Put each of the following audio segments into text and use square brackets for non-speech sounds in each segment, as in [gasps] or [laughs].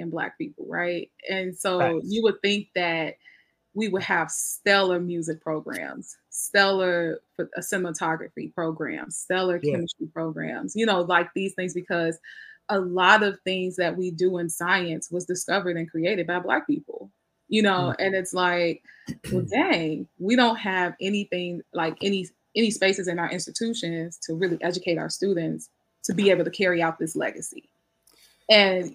in black people, right? And so you would think that we would have stellar music programs, stellar uh, cinematography programs, stellar yeah. chemistry programs, you know, like these things because a lot of things that we do in science was discovered and created by black people you know mm-hmm. and it's like well [clears throat] dang we don't have anything like any any spaces in our institutions to really educate our students to be able to carry out this legacy and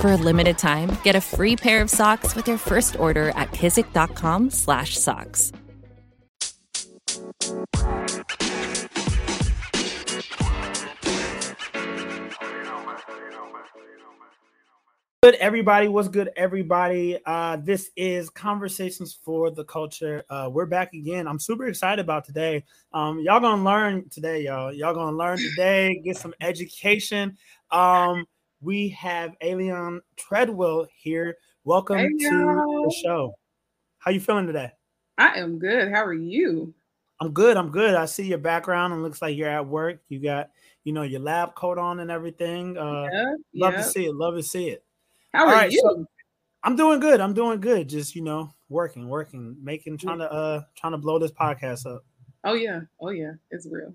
For a limited time, get a free pair of socks with your first order at kizik.com slash socks. good everybody. What's good everybody? Uh this is conversations for the culture. Uh we're back again. I'm super excited about today. Um y'all gonna learn today y'all. Y'all gonna learn today get some education. Um we have Eliane Treadwell here. Welcome hey, to the show. How you feeling today? I am good. How are you? I'm good. I'm good. I see your background and looks like you're at work. You got you know your lab coat on and everything. Uh yeah, love yeah. to see it. Love to see it. How are right, you? So I'm doing good. I'm doing good. Just you know, working, working, making, trying to uh, trying to blow this podcast up. Oh yeah, oh yeah, it's real.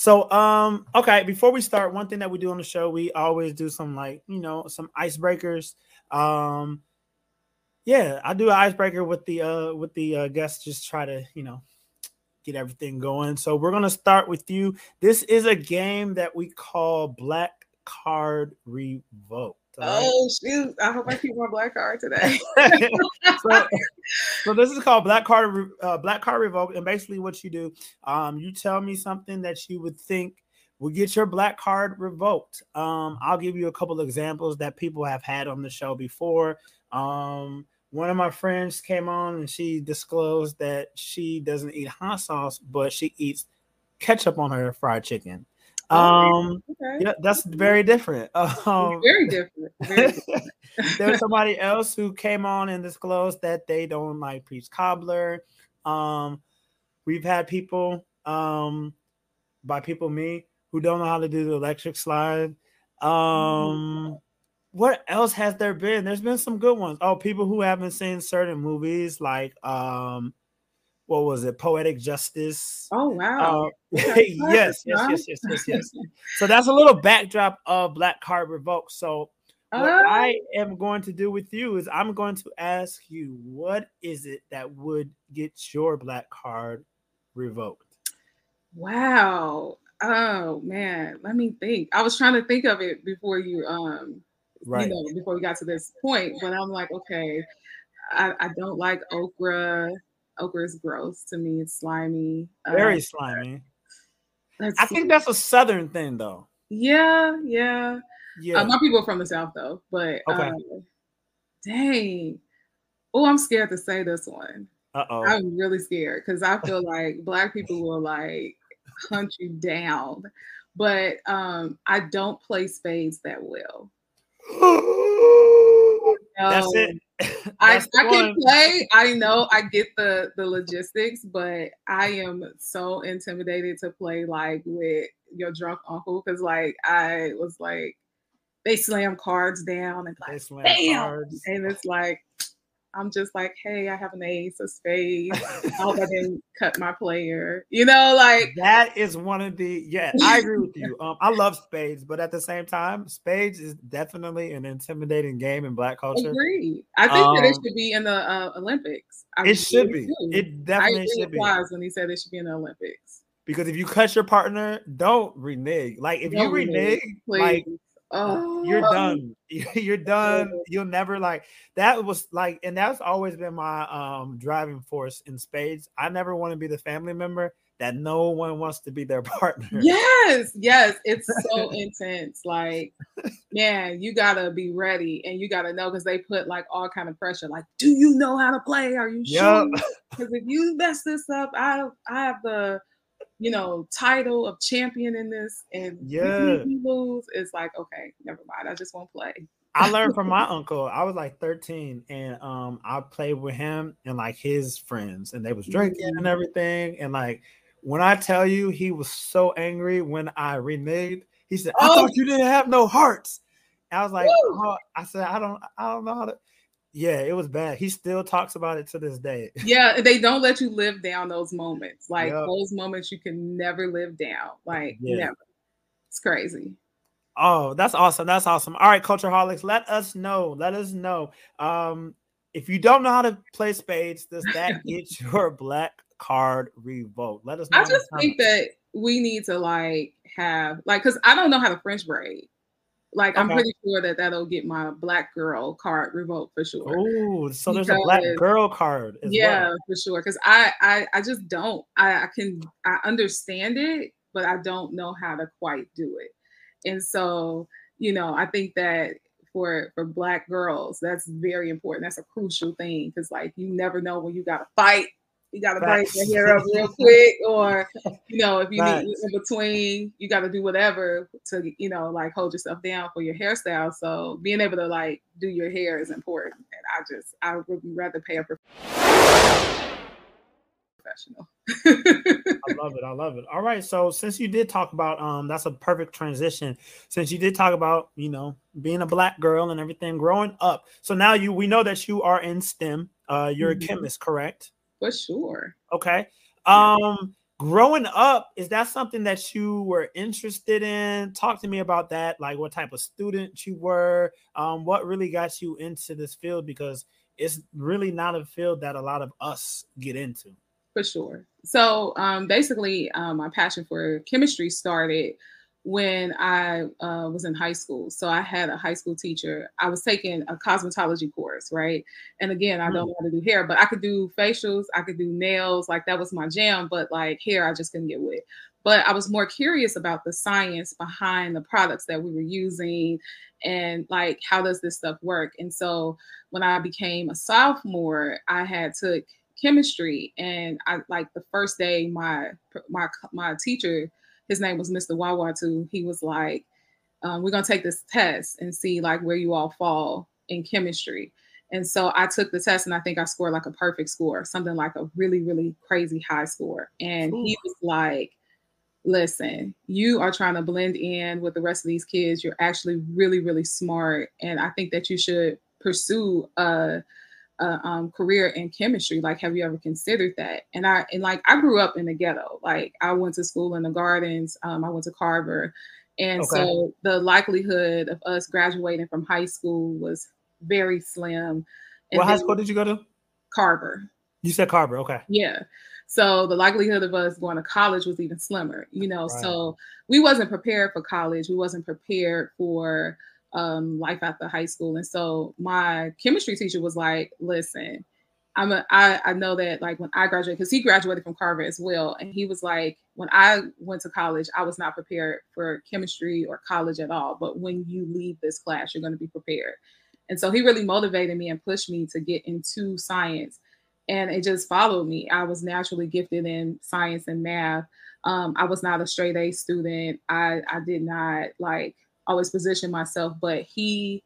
So, um, okay, before we start, one thing that we do on the show, we always do some like, you know, some icebreakers. Um, yeah, I do an icebreaker with the uh with the uh guests, just try to, you know, get everything going. So we're gonna start with you. This is a game that we call Black Card Revoke. Oh shoot! I hope I keep my black card today. [laughs] so, so, this is called black card uh, black card revoke, and basically what you do, um, you tell me something that you would think will get your black card revoked. Um, I'll give you a couple examples that people have had on the show before. Um, one of my friends came on and she disclosed that she doesn't eat hot sauce, but she eats ketchup on her fried chicken. Oh, um, okay. yeah, that's very different. [laughs] Um, very different. Very [laughs] different. there's [laughs] somebody else who came on and disclosed that they don't like peach cobbler. Um, we've had people, um, by people me, who don't know how to do the electric slide. Um, mm-hmm. what else has there been? There's been some good ones. Oh, people who haven't seen certain movies like um what was it, Poetic Justice. Oh wow! Uh, [laughs] yes, yes, yes, yes, yes, [laughs] yes. so that's a little backdrop of Black Card Revoke. So what uh, I am going to do with you is I'm going to ask you, what is it that would get your Black Card revoked? Wow. Oh man, let me think. I was trying to think of it before you um right. you know before we got to this point, but I'm like, okay, I, I don't like okra okra is gross to me. It's slimy. Very uh, slimy. I think that's a southern thing, though. Yeah, yeah, yeah. Uh, my people are from the south, though. But okay. Uh, dang. Oh, I'm scared to say this one. Uh oh. I'm really scared because I feel like black people will like hunt you down. But um, I don't play spades that well. [gasps] That's it. [laughs] I, I can play. I know I get the the logistics, but I am so intimidated to play like with your drunk uncle because like I was like they slam cards down and like cards. and it's like I'm just like, hey, I have an ace of spades. I hope I didn't cut my player. You know, like that is one of the yeah, I agree with you. [laughs] Um, I love spades, but at the same time, spades is definitely an intimidating game in black culture. Agree. I think um, that it um, should be in the uh, Olympics. I it should be. Too. It definitely I should be. Applies when he said it should be in the Olympics. Because if you cut your partner, don't renege. Like if don't you renege, renege like Oh. [laughs] You're done. You're done. You'll never like that was like, and that's always been my um driving force in spades. I never want to be the family member that no one wants to be their [laughs] partner. Yes, yes, it's so [laughs] intense. Like, man, you gotta be ready and you gotta know because they put like all kind of pressure. Like, do you know how to play? Are you sure? Because if you mess this up, I I have the you know title of champion in this, and yeah, you lose. It's like okay, never mind. I just won't play. I learned from my [laughs] uncle. I was like 13 and um I played with him and like his friends and they was drinking yeah. and everything and like when I tell you he was so angry when I reneged, he said, "I oh. thought you didn't have no hearts." I was like, oh. I said, "I don't, I don't know how to." Yeah, it was bad. He still talks about it to this day. [laughs] Yeah, they don't let you live down those moments. Like yep. those moments you can never live down. Like yeah. never. It's crazy. Oh, that's awesome. That's awesome. All right, Culture Holics, let us know. Let us know. Um, if you don't know how to play spades, does that [laughs] get your black card revoked. Let us know. I just think that we need to like have like because I don't know how to French braid. Like okay. I'm pretty sure that that'll get my black girl card revoked for sure. Oh, so there's because, a black girl card. yeah, well. for sure. Because I, I I just don't. I I can I understand it, but I don't know how to quite do it. And so you know, I think that for for black girls, that's very important. That's a crucial thing because like you never know when you got to fight you got to break your hair up real quick, or you know, if you need in between, you got to do whatever to you know, like hold yourself down for your hairstyle. So being able to like do your hair is important, and I just I would rather pay a professional. I love it. I love it. All right. So since you did talk about um that's a perfect transition. Since you did talk about, you know, being a black girl and everything growing up. So now you we know that you are in STEM. Uh you're mm-hmm. a chemist, correct? For sure. Okay. Um, growing up, is that something that you were interested in? Talk to me about that. Like what type of student you were. Um, what really got you into this field? Because it's really not a field that a lot of us get into. For sure. So um, basically, um, my passion for chemistry started when I uh, was in high school. So I had a high school teacher. I was taking a cosmetology course, right? And again, I don't know how to do hair, but I could do facials, I could do nails, like that was my jam. But like hair, I just couldn't get with. But I was more curious about the science behind the products that we were using and like how does this stuff work. And so when I became a sophomore, I had took chemistry and I like the first day my my my teacher his name was Mr. Wawatu. He was like, um, we're gonna take this test and see like where you all fall in chemistry. And so I took the test and I think I scored like a perfect score, something like a really, really crazy high score. And Ooh. he was like, listen, you are trying to blend in with the rest of these kids. You're actually really, really smart. And I think that you should pursue a a um, career in chemistry. Like, have you ever considered that? And I and like I grew up in the ghetto. Like I went to school in the gardens. Um, I went to Carver, and okay. so the likelihood of us graduating from high school was very slim. And what high school did you go to? Carver. You said Carver, okay. Yeah. So the likelihood of us going to college was even slimmer, you know. Right. So we wasn't prepared for college. We wasn't prepared for um, life after high school. And so my chemistry teacher was like, listen, I'm a, I, I know that like when I graduated, because he graduated from Carver as well. And he was like, when I went to college, I was not prepared for chemistry or college at all. But when you leave this class, you're going to be prepared. And so he really motivated me and pushed me to get into science. And it just followed me. I was naturally gifted in science and math. Um, I was not a straight A student. I, I did not like always position myself, but he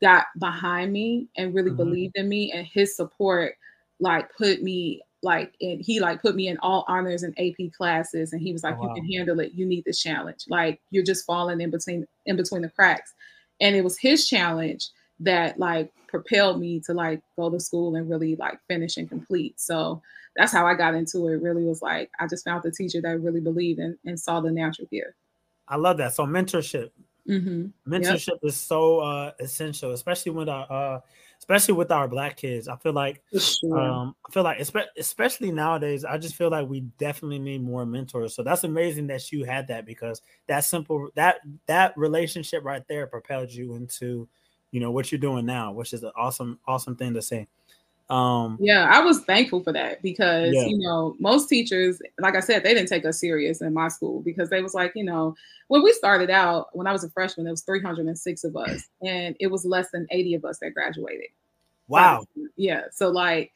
got behind me and really mm-hmm. believed in me and his support like put me like and he like put me in all honors and AP classes and he was like oh, wow. you can handle it. You need this challenge. Like you're just falling in between in between the cracks. And it was his challenge that like propelled me to like go to school and really like finish and complete. So that's how I got into it. Really was like I just found the teacher that really believed and, and saw the natural gift. I love that. So mentorship Mm-hmm. Mentorship yep. is so uh, essential, especially when uh, uh, especially with our black kids. I feel like sure. um, I feel like especially nowadays, I just feel like we definitely need more mentors. So that's amazing that you had that because that simple that that relationship right there propelled you into you know what you're doing now, which is an awesome awesome thing to say. Um, yeah, I was thankful for that because yeah. you know most teachers, like I said, they didn't take us serious in my school because they was like, you know, when we started out, when I was a freshman, there was 306 of us, [clears throat] and it was less than 80 of us that graduated. Wow. yeah. So like,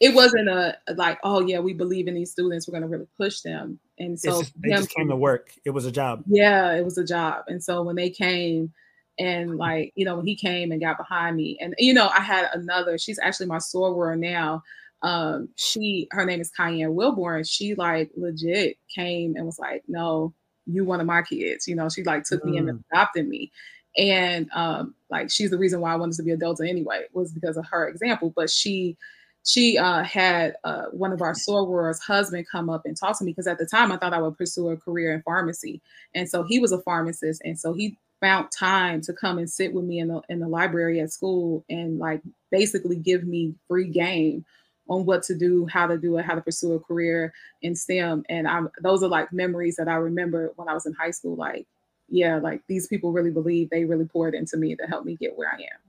it wasn't a like, oh yeah, we believe in these students, we're gonna really push them, and so just, they just came to work. It was a job. Yeah, it was a job, and so when they came and like, you know, when he came and got behind me, and you know, I had another, she's actually my soror now. Um, she her name is Cayenne Wilborn. She like legit came and was like, No, you one of my kids. You know, she like took mm. me and mm. adopted me. And um, like she's the reason why I wanted to be a Delta anyway, was because of her example. But she she uh, had uh, one of our sorors husband come up and talk to me because at the time I thought I would pursue a career in pharmacy, and so he was a pharmacist, and so he found time to come and sit with me in the in the library at school and like basically give me free game on what to do, how to do it, how to pursue a career in STEM. And I'm those are like memories that I remember when I was in high school. Like, yeah, like these people really believe they really poured into me to help me get where I am.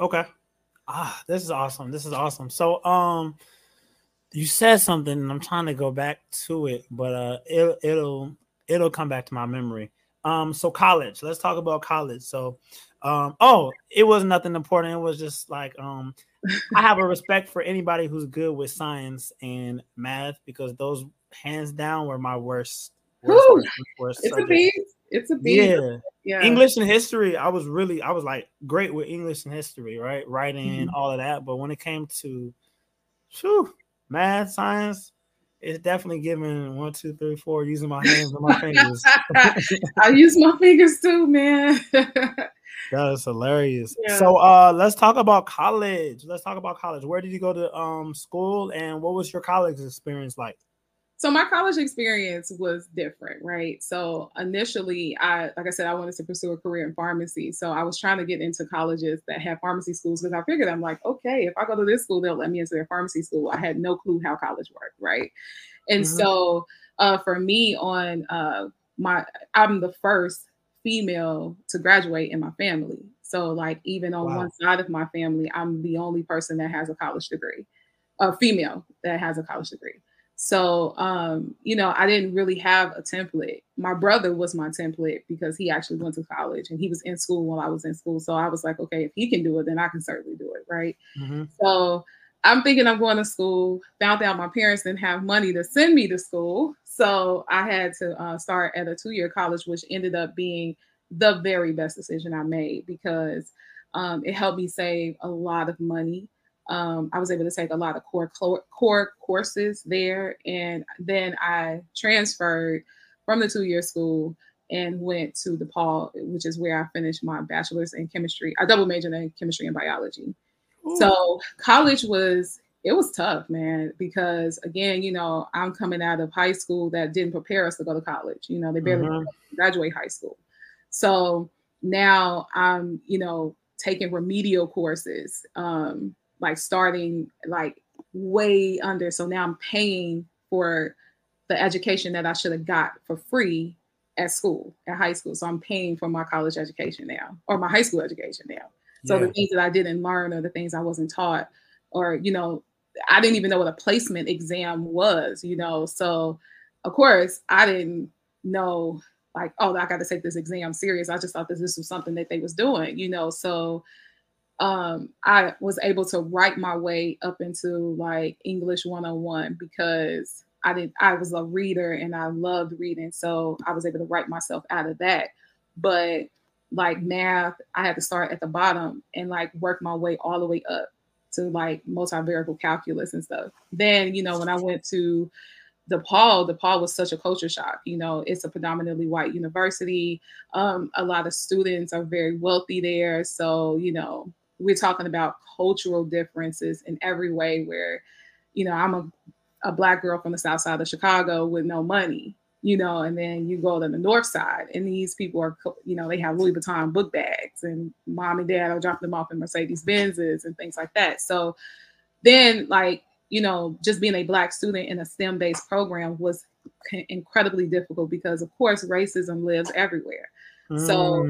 Okay. Ah, this is awesome. This is awesome. So um you said something and I'm trying to go back to it, but uh it, it'll it'll come back to my memory. Um, so college. Let's talk about college. So, um, oh, it was nothing important. It was just like um, I have a respect for anybody who's good with science and math because those hands down were my worst. worst, worst, worst it's subject. a beat. It's a beat. Yeah. yeah. English and history, I was really, I was like great with English and history, right? Writing, mm-hmm. all of that. But when it came to, whew, math, science, it's definitely giving one, two, three, four, using my hands and my fingers. [laughs] I use my fingers too, man. [laughs] that is hilarious. Yeah. So uh let's talk about college. Let's talk about college. Where did you go to um school and what was your college experience like? So my college experience was different right? So initially i like i said i wanted to pursue a career in pharmacy. So i was trying to get into colleges that have pharmacy schools because i figured i'm like okay if i go to this school they'll let me into their pharmacy school. I had no clue how college worked right? And mm-hmm. so uh, for me on uh, my i'm the first female to graduate in my family. So like even on wow. one side of my family i'm the only person that has a college degree a female that has a college degree so, um, you know, I didn't really have a template. My brother was my template because he actually went to college and he was in school while I was in school. So I was like, okay, if he can do it, then I can certainly do it. Right. Mm-hmm. So I'm thinking I'm going to school. Found out my parents didn't have money to send me to school. So I had to uh, start at a two year college, which ended up being the very best decision I made because um, it helped me save a lot of money. Um, I was able to take a lot of core core courses there, and then I transferred from the two year school and went to DePaul, which is where I finished my bachelor's in chemistry. I double majored in chemistry and biology. Ooh. So college was it was tough, man, because again, you know, I'm coming out of high school that didn't prepare us to go to college. You know, they barely mm-hmm. graduate high school. So now I'm, you know, taking remedial courses. Um, like starting like way under. So now I'm paying for the education that I should have got for free at school, at high school. So I'm paying for my college education now or my high school education now. So yeah. the things that I didn't learn or the things I wasn't taught, or, you know, I didn't even know what a placement exam was, you know. So of course I didn't know like, oh, I got to take this exam serious. I just thought that this was something that they was doing, you know. So um, I was able to write my way up into like English 101 because I did I was a reader and I loved reading. So I was able to write myself out of that. But like math, I had to start at the bottom and like work my way all the way up to like multivariable calculus and stuff. Then, you know, when I went to DePaul, DePaul was such a culture shock. You know, it's a predominantly white university. Um, a lot of students are very wealthy there. So, you know, we're talking about cultural differences in every way where you know i'm a, a black girl from the south side of chicago with no money you know, and then you go to the north side, and these people are, you know, they have Louis Vuitton book bags, and mom and dad are dropping them off in Mercedes Benzes and things like that. So then, like, you know, just being a black student in a STEM based program was incredibly difficult because, of course, racism lives everywhere. Mm. So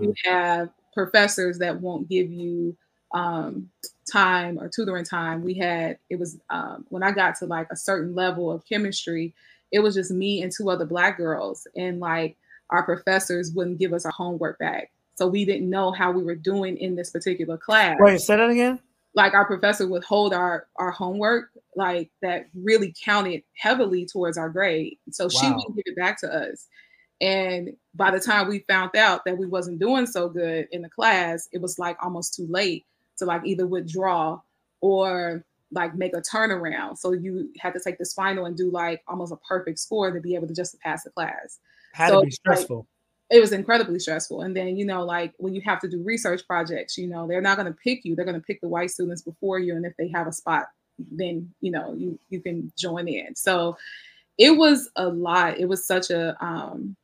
you have professors that won't give you um, time or tutoring time. We had, it was um, when I got to like a certain level of chemistry, it was just me and two other black girls. And like our professors wouldn't give us our homework back. So we didn't know how we were doing in this particular class. Wait, say that again. Like our professor would hold our our homework, like that really counted heavily towards our grade. So wow. she wouldn't give it back to us. And by the time we found out that we wasn't doing so good in the class, it was like almost too late to like either withdraw or like make a turnaround. So you had to take this final and do like almost a perfect score to be able to just pass the class. Had so, to be stressful. Like, it was incredibly stressful. And then, you know, like when you have to do research projects, you know, they're not going to pick you. They're going to pick the white students before you. And if they have a spot, then, you know, you, you can join in. So it was a lot. It was such a, um,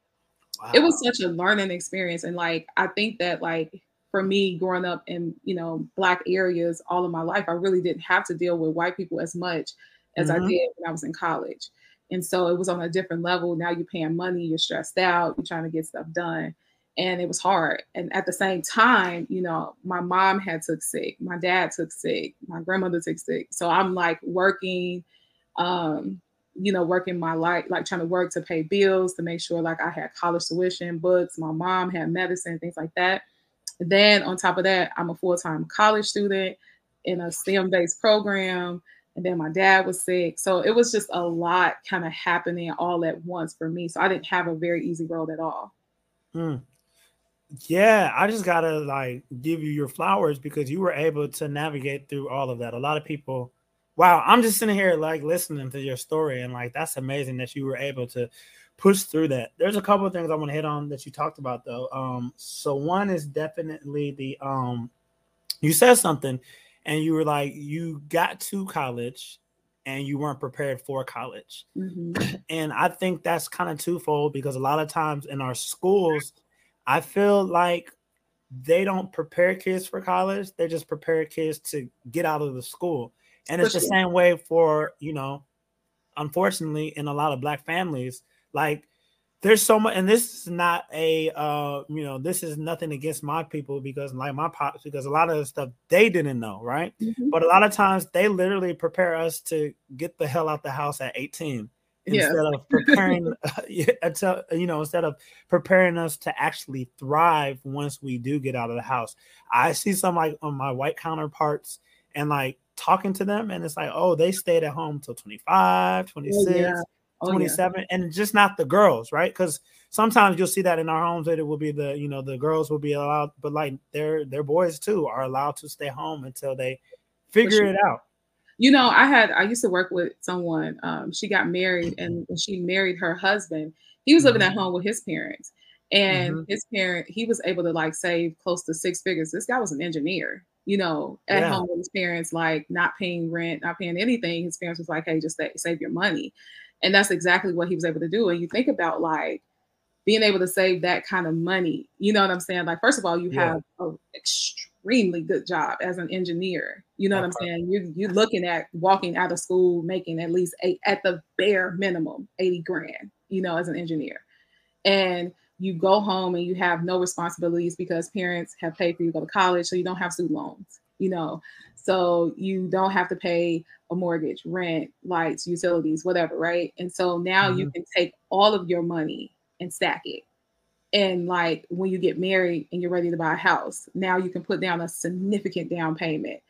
wow. it was such a learning experience. And like, I think that like for me growing up in you know black areas all of my life i really didn't have to deal with white people as much as mm-hmm. i did when i was in college and so it was on a different level now you're paying money you're stressed out you're trying to get stuff done and it was hard and at the same time you know my mom had took sick my dad took sick my grandmother took sick so i'm like working um you know working my life like trying to work to pay bills to make sure like i had college tuition books my mom had medicine things like that then on top of that, I'm a full-time college student in a STEM-based program. And then my dad was sick. So it was just a lot kind of happening all at once for me. So I didn't have a very easy road at all. Mm. Yeah, I just gotta like give you your flowers because you were able to navigate through all of that. A lot of people, wow, I'm just sitting here like listening to your story and like that's amazing that you were able to push through that. There's a couple of things I want to hit on that you talked about though. Um, so one is definitely the um, you said something, and you were like, you got to college, and you weren't prepared for college, mm-hmm. [clears throat] and I think that's kind of twofold because a lot of times in our schools, I feel like they don't prepare kids for college; they just prepare kids to get out of the school, and it's the same way for you know, unfortunately, in a lot of black families like there's so much, and this is not a uh, you know, this is nothing against my people because like my pops, because a lot of the stuff they didn't know, right? Mm-hmm. But a lot of times they literally prepare us to get the hell out the house at 18 instead yeah. of preparing [laughs] [laughs] uh, you know instead of preparing us to actually thrive once we do get out of the house i see some like on my white counterparts and like talking to them and it's like oh they stayed at home till 25 26 oh, yeah. 27 yeah. and just not the girls right because sometimes you'll see that in our homes that it will be the you know the girls will be allowed but like their their boys too are allowed to stay home until they figure sure. it out you know i had i used to work with someone um, she got married and she married her husband he was living mm-hmm. at home with his parents and mm-hmm. his parent he was able to like save close to six figures this guy was an engineer you know at yeah. home with his parents like not paying rent not paying anything his parents was like hey just stay, save your money and that's exactly what he was able to do. And you think about like being able to save that kind of money, you know what I'm saying? Like, first of all, you yeah. have an extremely good job as an engineer. You know what I'm uh-huh. saying? You're, you're looking at walking out of school making at least eight, at the bare minimum, 80 grand, you know, as an engineer. And you go home and you have no responsibilities because parents have paid for you to go to college, so you don't have student loans, you know. So you don't have to pay a mortgage, rent, lights, utilities, whatever, right? And so now mm-hmm. you can take all of your money and stack it. And like when you get married and you're ready to buy a house, now you can put down a significant down payment.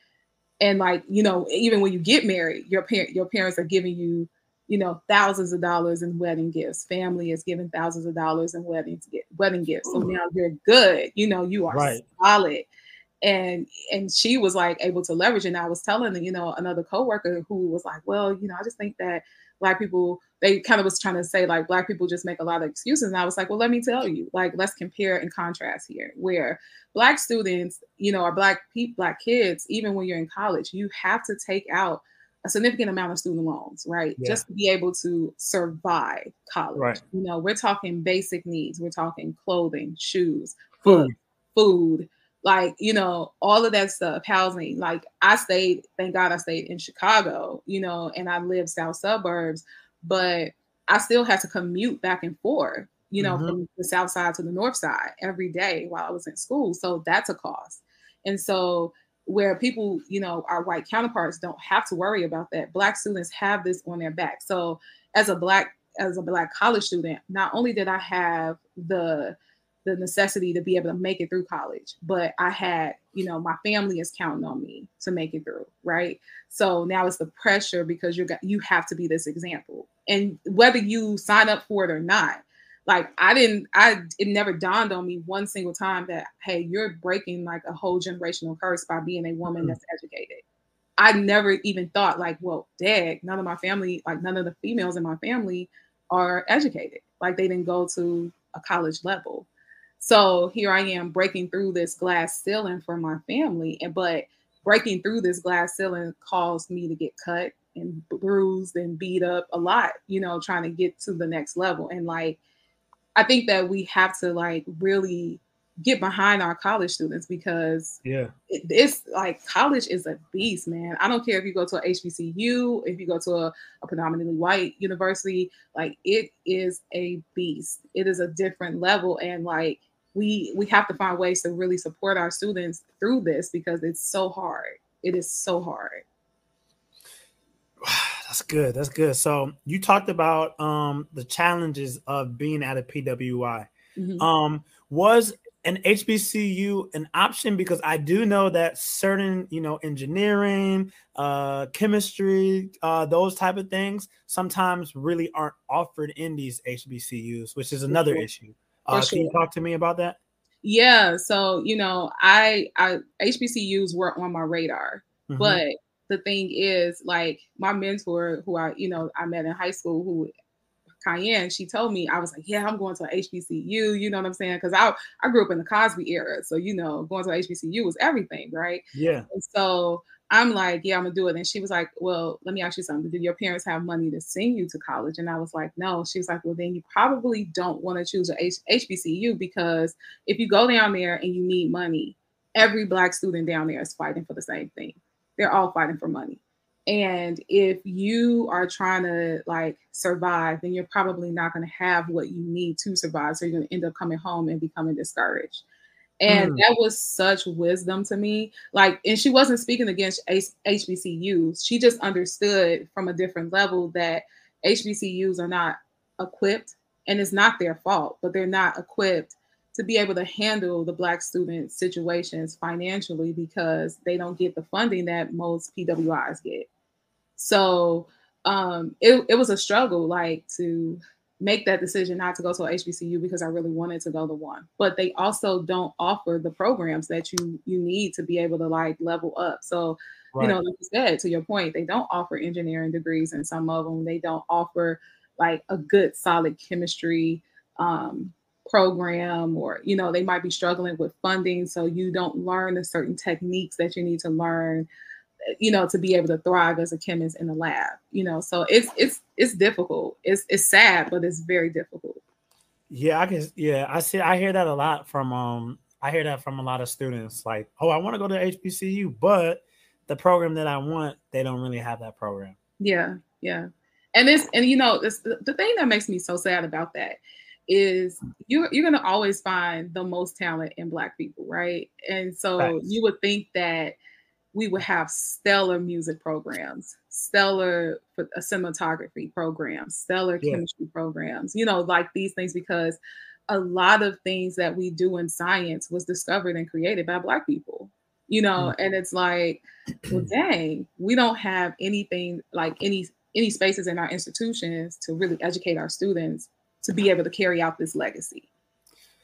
And like, you know, even when you get married, your parent your parents are giving you, you know, thousands of dollars in wedding gifts. Family is giving thousands of dollars in wedding wedding gifts. So now you're good. You know, you are right. solid and and she was like able to leverage and i was telling you know another coworker who was like well you know i just think that black people they kind of was trying to say like black people just make a lot of excuses and i was like well let me tell you like let's compare and contrast here where black students you know or black people black kids even when you're in college you have to take out a significant amount of student loans, right? Yeah. Just to be able to survive college. Right. You know, we're talking basic needs. We're talking clothing, shoes, food, food, like, you know, all of that stuff, housing. Like I stayed, thank God I stayed in Chicago, you know, and I lived south suburbs, but I still had to commute back and forth, you know, mm-hmm. from the south side to the north side every day while I was in school. So that's a cost. And so where people, you know, our white counterparts don't have to worry about that. Black students have this on their back. So as a black as a black college student, not only did I have the the necessity to be able to make it through college, but I had, you know, my family is counting on me to make it through, right? So now it's the pressure because you're you have to be this example. And whether you sign up for it or not, like I didn't, I it never dawned on me one single time that hey, you're breaking like a whole generational curse by being a woman mm-hmm. that's educated. I never even thought like, well, dad, none of my family, like none of the females in my family are educated. Like they didn't go to a college level. So here I am breaking through this glass ceiling for my family. And but breaking through this glass ceiling caused me to get cut and bruised and beat up a lot, you know, trying to get to the next level. And like I think that we have to like really get behind our college students because yeah, it, it's like college is a beast, man. I don't care if you go to a HBCU, if you go to a, a predominantly white university, like it is a beast. It is a different level, and like we we have to find ways to really support our students through this because it's so hard. It is so hard. That's good. That's good. So you talked about um, the challenges of being at a PWI. Mm-hmm. Um, was an HBCU an option? Because I do know that certain, you know, engineering, uh, chemistry, uh, those type of things sometimes really aren't offered in these HBCUs, which is another sure. issue. Uh, sure. Can you talk to me about that? Yeah. So you know, I, I HBCUs were on my radar, mm-hmm. but the thing is, like my mentor, who I, you know, I met in high school, who Cayenne, she told me, I was like, yeah, I'm going to HBCU. You know what I'm saying? Because I I grew up in the Cosby era, so you know, going to HBCU was everything, right? Yeah. And so I'm like, yeah, I'm gonna do it. And she was like, well, let me ask you something. Did your parents have money to send you to college? And I was like, no. She was like, well, then you probably don't want to choose a H- HBCU because if you go down there and you need money, every black student down there is fighting for the same thing they're all fighting for money. And if you are trying to like survive, then you're probably not going to have what you need to survive. So you're going to end up coming home and becoming discouraged. And mm. that was such wisdom to me. Like, and she wasn't speaking against HBCUs. She just understood from a different level that HBCUs are not equipped, and it's not their fault, but they're not equipped to be able to handle the black student situations financially because they don't get the funding that most PWIs get. So um, it, it was a struggle, like to make that decision not to go to a HBCU because I really wanted to go to one. But they also don't offer the programs that you you need to be able to like level up. So right. you know, like you said, to your point, they don't offer engineering degrees, and some of them they don't offer like a good solid chemistry um, program or you know they might be struggling with funding so you don't learn the certain techniques that you need to learn you know to be able to thrive as a chemist in the lab you know so it's it's it's difficult. It's it's sad but it's very difficult. Yeah i can yeah i see i hear that a lot from um i hear that from a lot of students like oh i want to go to hbcu but the program that i want they don't really have that program. Yeah yeah. And this and you know this the thing that makes me so sad about that is you're you're gonna always find the most talent in black people, right? And so right. you would think that we would have stellar music programs, stellar cinematography programs, stellar yeah. chemistry programs, you know, like these things because a lot of things that we do in science was discovered and created by black people you know mm-hmm. and it's like well [clears throat] dang we don't have anything like any any spaces in our institutions to really educate our students to be able to carry out this legacy.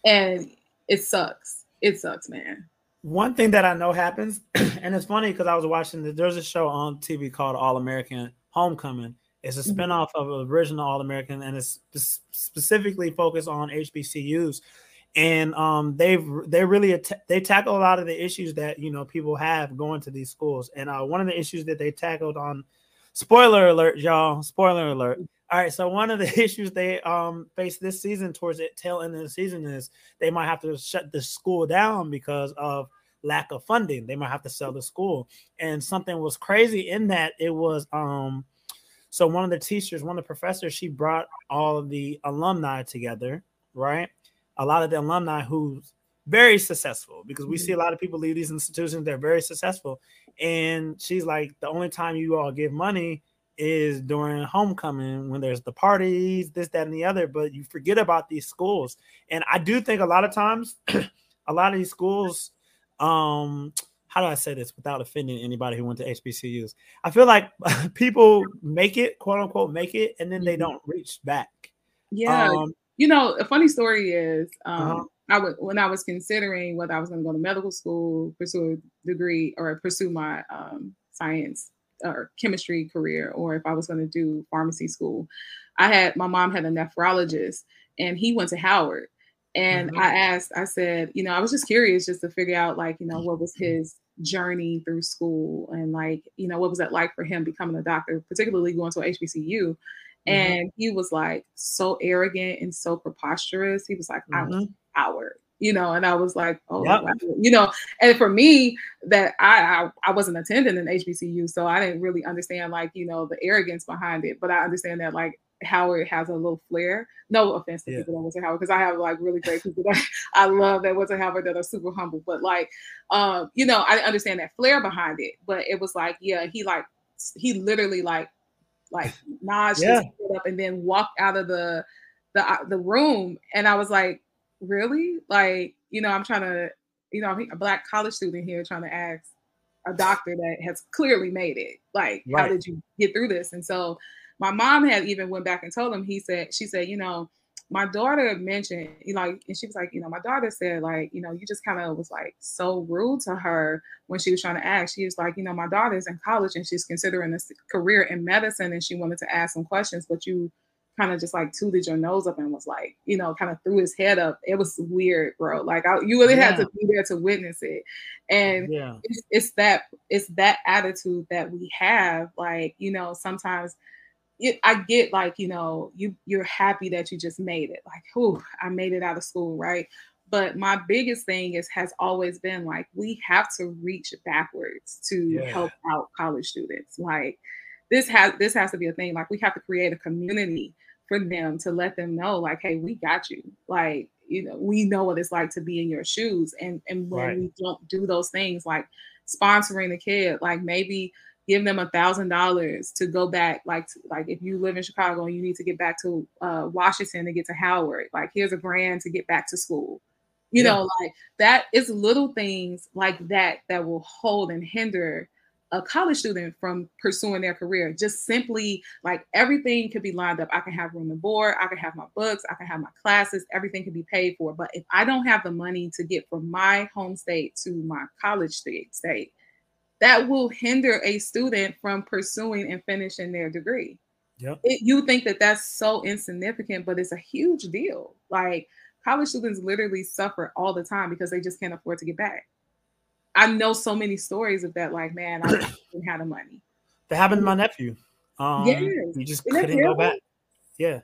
And it sucks. It sucks, man. One thing that I know happens, [clears throat] and it's funny because I was watching the, there's a show on TV called All American Homecoming. It's a mm-hmm. spinoff mm-hmm. of original All American, and it's specifically focused on HBCUs. And um, they've they really att- they tackle a lot of the issues that you know people have going to these schools. And uh, one of the issues that they tackled on spoiler alert, y'all. Spoiler alert. All right, so one of the [laughs] issues they um face this season towards the tail end of the season is they might have to shut the school down because of lack of funding. They might have to sell the school. And something was crazy in that it was um so one of the teachers, one of the professors, she brought all of the alumni together, right? A lot of the alumni who's very successful because we see a mm-hmm. lot of people leave these institutions, they're very successful. And she's like, the only time you all give money is during homecoming when there's the parties, this, that, and the other, but you forget about these schools. And I do think a lot of times, [clears throat] a lot of these schools, um, [tsk] how do I say this without offending anybody who went to HBCUs? I feel like [laughs] people make it, quote unquote, make it, and then they mm-hmm. don't reach back. Yeah. Um, you know, a funny story is um, uh-huh. I would when I was considering whether I was going to go to medical school, pursue a degree, or pursue my um, science or chemistry career, or if I was going to do pharmacy school. I had my mom had a nephrologist, and he went to Howard. And mm-hmm. I asked, I said, you know, I was just curious just to figure out, like, you know, what was mm-hmm. his journey through school and, like, you know, what was that like for him becoming a doctor, particularly going to HBCU. Mm-hmm. And he was like so arrogant and so preposterous. He was like, mm-hmm. I was Howard, you know, and I was like, oh, yep. wow. you know, and for me, that I, I, I wasn't attending an HBCU, so I didn't really understand like you know the arrogance behind it, but I understand that like Howard has a little flair. No offense to yeah. people that went to Howard, because I have like really great people that [laughs] I love that went to Howard that are super humble. But like, um, you know, I understand that flair behind it. But it was like, yeah, he like he literally like like Naj yeah. up and then walked out of the the uh, the room, and I was like, really? Like, you know, I'm trying to, you know, I'm a black college student here trying to ask a doctor that has clearly made it. Like, right. how did you get through this? And so my mom had even went back and told him, he said, she said, you know, my daughter mentioned, you know, and she was like, you know, my daughter said, like, you know, you just kind of was like so rude to her when she was trying to ask. She was like, you know, my daughter's in college and she's considering a career in medicine and she wanted to ask some questions, but you kind of just like tooted your nose up and was like, you know, kind of threw his head up. It was weird, bro. Like I, you really yeah. had to be there to witness it. And yeah. it's, it's that it's that attitude that we have. Like, you know, sometimes it, I get like, you know, you you're happy that you just made it. Like, whew, I made it out of school, right? But my biggest thing is has always been like we have to reach backwards to yeah. help out college students. Like this has this has to be a thing. Like we have to create a community for them to let them know, like, hey, we got you. Like, you know, we know what it's like to be in your shoes. And and when right. we don't do those things, like sponsoring the kid, like maybe give them a thousand dollars to go back like to, like if you live in chicago and you need to get back to uh, washington to get to howard like here's a grand to get back to school you yeah. know like that is little things like that that will hold and hinder a college student from pursuing their career. Just simply like everything could be lined up. I can have room and board, I can have my books, I can have my classes, everything can be paid for. But if I don't have the money to get from my home state to my college state, that will hinder a student from pursuing and finishing their degree. Yep. It, you think that that's so insignificant, but it's a huge deal. Like college students literally suffer all the time because they just can't afford to get back. I know so many stories of that. Like, man, I [clears throat] didn't have the money. That happened to my nephew. Um, yes. He just Isn't couldn't go back. Yeah.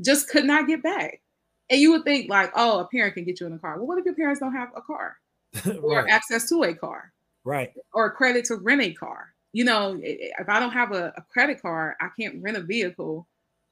Just could not get back. And you would think like, oh, a parent can get you in a car. Well, what if your parents don't have a car [laughs] right. or access to a car? Right. Or a credit to rent a car. You know, if I don't have a, a credit card, I can't rent a vehicle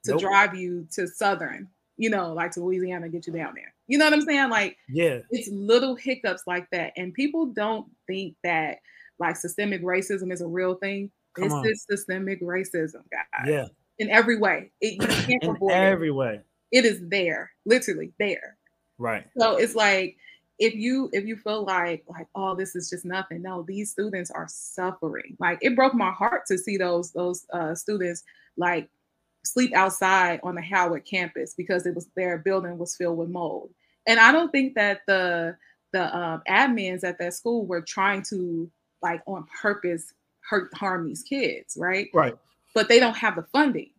to nope. drive you to Southern, you know, like to Louisiana, and get you down there. You know what I'm saying? Like, yeah, it's little hiccups like that. And people don't think that like systemic racism is a real thing. Come it's on. this systemic racism, guys. Yeah. In every way. It, you [clears throat] can't In avoid every it. way. It is there, literally there. Right. So it's like if you if you feel like like oh this is just nothing no these students are suffering like it broke my heart to see those those uh, students like sleep outside on the Howard campus because it was their building was filled with mold. And I don't think that the the um, admins at that school were trying to like on purpose hurt harm these kids, right? Right. But they don't have the funding,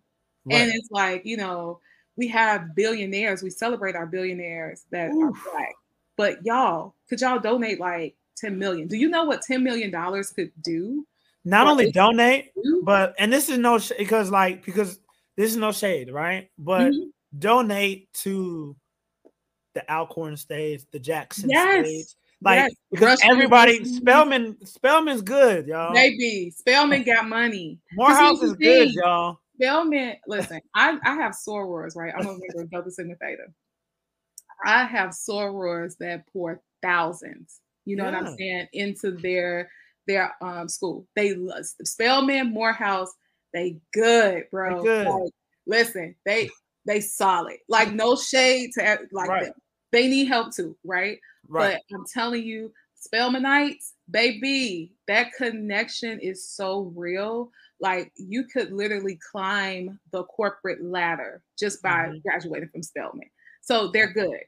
right. and it's like you know we have billionaires. We celebrate our billionaires that Oof. are black, but y'all could y'all donate like ten million? Do you know what ten million dollars could do? not only donate, but and this is no because like because this is no shade, right? But mm-hmm. donate to the Alcorn stage, the Jackson yes. stage. Like yes. because everybody Spelman Spelman's good, y'all. Maybe Spelman got money. Morehouse is good, y'all. Spelman, listen, I, I have sorors, right? I'm a member of Delta Sigma Theta. I have sorors that pour thousands, you know yeah. what I'm saying, into their their um school. They love Spelman, Morehouse, they good, bro. Good. Like, listen, they [laughs] they solid. Like no shade to like right. them. They need help too, right? Right. But I'm telling you, Spelmanites, baby, that connection is so real. Like you could literally climb the corporate ladder just by mm-hmm. graduating from Spelman. So they're good.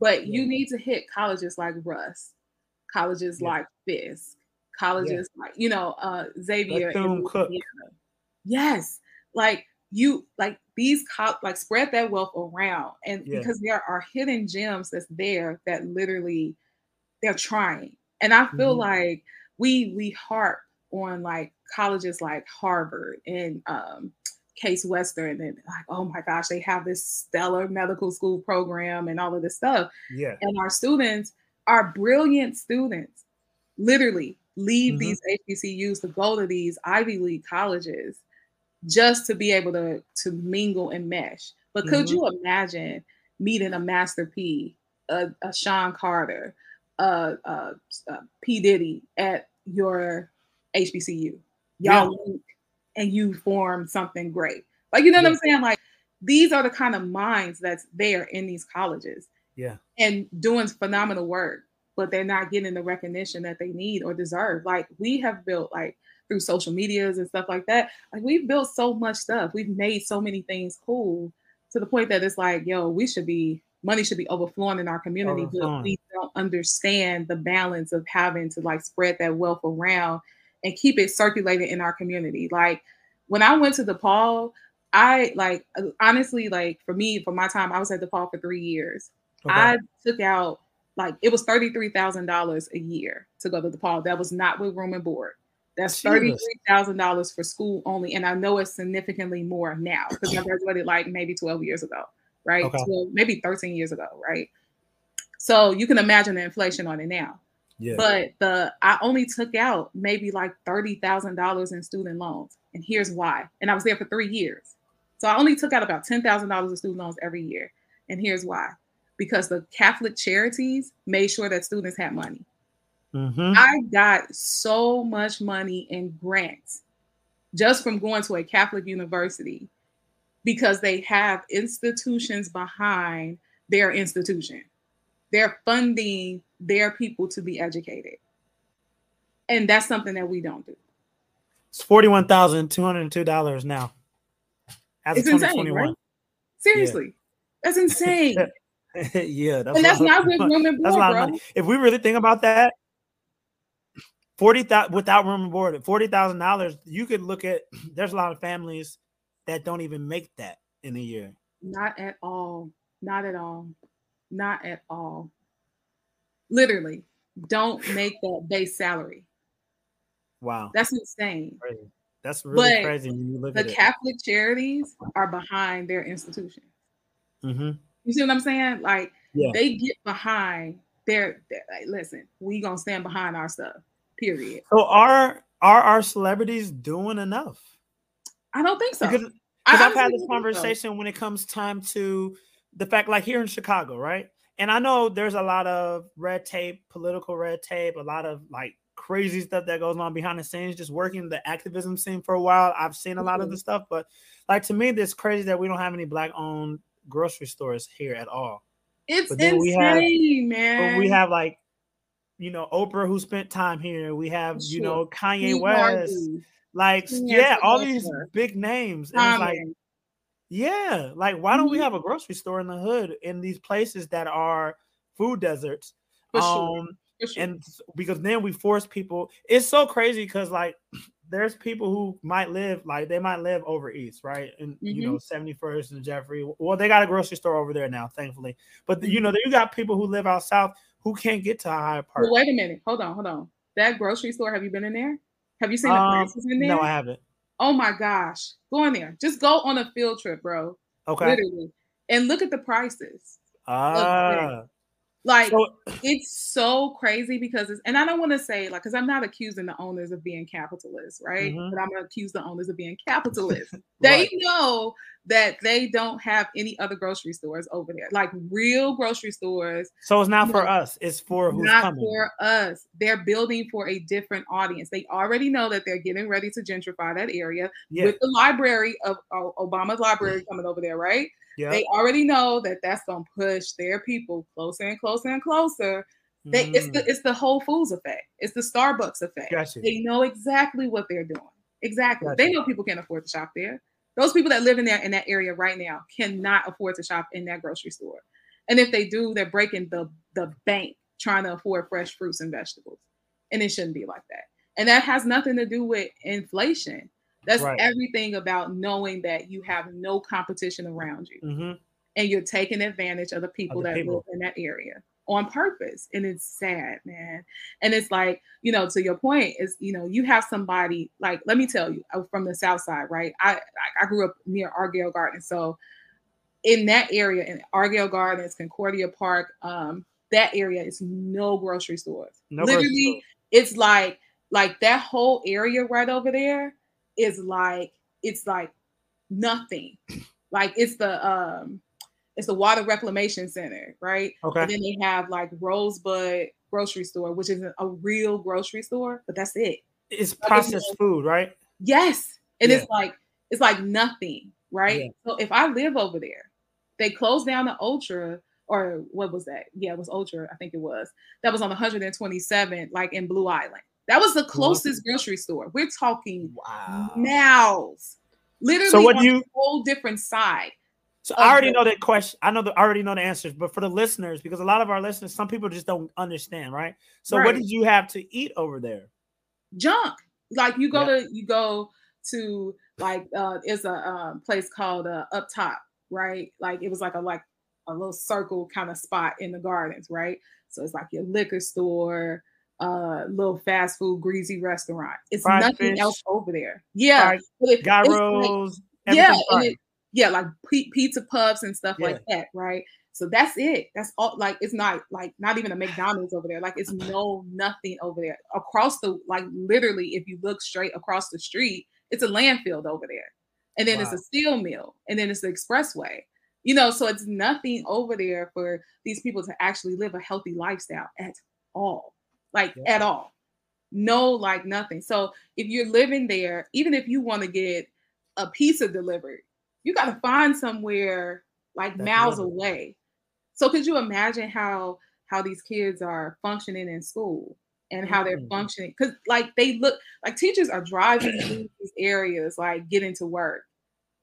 But yeah. you need to hit colleges like Rust, colleges yeah. like Fisk, colleges yeah. like, you know, uh Xavier. Yes. Like you like these co- like spread that wealth around and because there are hidden gems that's there that literally they're trying. And I feel mm-hmm. like we we harp on like colleges like Harvard and um, Case Western, and like, oh my gosh, they have this stellar medical school program and all of this stuff. Yeah. And our students our brilliant students, literally leave mm-hmm. these HBCUs to go to these Ivy League colleges just to be able to to mingle and mesh. But could mm-hmm. you imagine meeting a Master P, a, a Sean Carter, a, a, a P Diddy at your HBCU? Y'all yeah. and you form something great. Like you know yeah. what I'm saying? Like these are the kind of minds that's there in these colleges. Yeah. And doing phenomenal work, but they're not getting the recognition that they need or deserve. Like we have built like through social medias and stuff like that. Like we've built so much stuff. We've made so many things cool to the point that it's like, yo, we should be money should be overflowing in our community, but we don't understand the balance of having to like spread that wealth around and keep it circulated in our community. Like when I went to DePaul, I like honestly, like for me, for my time, I was at DePaul for three years. Okay. I took out like it was thirty-three thousand dollars a year to go to DePaul. That was not with room and board. That's thirty-three thousand dollars for school only, and I know it's significantly more now because I graduated like maybe twelve years ago, right? Okay. 12, maybe thirteen years ago, right? So you can imagine the inflation on it now. Yeah. But the I only took out maybe like thirty thousand dollars in student loans, and here's why. And I was there for three years, so I only took out about ten thousand dollars in student loans every year, and here's why: because the Catholic charities made sure that students had money. Mm-hmm. I got so much money in grants just from going to a Catholic university because they have institutions behind their institution. They're funding their people to be educated. And that's something that we don't do. It's $41,202 now. As it's insane, right? Seriously. Yeah. That's insane. [laughs] yeah, that's and that's not with [laughs] women That's a lot of money. If we really think about that, forty thousand without room and board, forty thousand dollars, you could look at. [clears throat] There's a lot of families that don't even make that in a year. Not at all. Not at all. Not at all. Literally, don't make that base salary. Wow, that's insane. Crazy. That's really but crazy when you look the Catholic it. charities are behind their institution. Mm-hmm. You see what I'm saying? Like yeah. they get behind their, their like, listen, we gonna stand behind our stuff. Period. So are are our celebrities doing enough? I don't think so. Because, because I've had this conversation so. when it comes time to the fact, like here in Chicago, right? And I know there's a lot of red tape, political red tape, a lot of like crazy stuff that goes on behind the scenes, just working the activism scene for a while. I've seen a lot of mm-hmm. the stuff, but like to me, it's crazy that we don't have any black owned grocery stores here at all. It's insane, have, man. we have like you know, Oprah who spent time here. We have, sure. you know, Kanye West. Like, yeah, all these big names. Like, yeah, like why don't mm-hmm. we have a grocery store in the hood in these places that are food deserts? For um, sure. Sure. and because then we force people. It's so crazy because like [clears throat] there's people who might live like they might live over east, right? And mm-hmm. you know, 71st mm-hmm. and Jeffery. Well, they got a grocery store over there now, thankfully. But you know, you got people who live out south who can't get to Hyde Park. Well, wait a minute. Hold on, hold on. That grocery store, have you been in there? Have you seen the um, prices in there? No, I haven't. Oh my gosh. Go in there. Just go on a field trip, bro. Okay. Literally. And look at the prices. Ah. Like so, [laughs] it's so crazy because it's, and I don't want to say like because I'm not accusing the owners of being capitalists, right? Mm-hmm. But I'm gonna accuse the owners of being capitalists. [laughs] right. They know that they don't have any other grocery stores over there, like real grocery stores. So it's not for know, us; it's for who's not coming. for us. They're building for a different audience. They already know that they're getting ready to gentrify that area yeah. with the library of uh, Obama's library coming over there, right? Yep. They already know that that's gonna push their people closer and closer and closer. They, mm. it's the mm. it's the Whole Foods effect. It's the Starbucks effect. Gotcha. They know exactly what they're doing. Exactly. Gotcha. They know people can't afford to shop there. Those people that live in there in that area right now cannot afford to shop in that grocery store. And if they do, they're breaking the the bank trying to afford fresh fruits and vegetables. And it shouldn't be like that. And that has nothing to do with inflation. That's right. everything about knowing that you have no competition around you. Mm-hmm. And you're taking advantage of the people of the that people. live in that area on purpose. And it's sad, man. And it's like, you know, to your point, is you know, you have somebody like, let me tell you, from the south side, right? I I grew up near Altgeld Gardens. So in that area, in Altgeld Gardens, Concordia Park, um, that area is no grocery stores. No Literally, grocery it's like like that whole area right over there is like it's like nothing. Like it's the um it's the water reclamation center, right? Okay. And then they have like Rosebud grocery store, which is a real grocery store, but that's it. It's processed it's, food, right? Yes. And yeah. it's like it's like nothing, right? Yeah. So if I live over there, they closed down the ultra or what was that? Yeah, it was ultra, I think it was. That was on 127, like in Blue Island. That was the closest grocery store. We're talking wow. miles. Literally so what on you, a whole different side. So I already the, know that question. I know the I already know the answers, but for the listeners, because a lot of our listeners, some people just don't understand, right? So right. what did you have to eat over there? Junk. Like you go to you go to like uh it's a um, place called uh, up top, right? Like it was like a like a little circle kind of spot in the gardens, right? So it's like your liquor store, uh little fast food greasy restaurant. It's Fried nothing fish. else over there. Yeah. It, gyros. Like, yeah. It, yeah, like p- pizza puffs and stuff yeah. like that, right? So that's it. That's all like it's not like not even a McDonald's over there. Like it's [laughs] no nothing over there. Across the like literally, if you look straight across the street, it's a landfill over there. And then wow. it's a steel mill, and then it's the expressway. You know, so it's nothing over there for these people to actually live a healthy lifestyle at all like yeah. at all. No, like nothing. So if you're living there, even if you want to get a pizza delivered, you got to find somewhere like That's miles away. So could you imagine how how these kids are functioning in school and how they're mm-hmm. functioning? Because like they look like teachers are driving through these areas, like getting to work,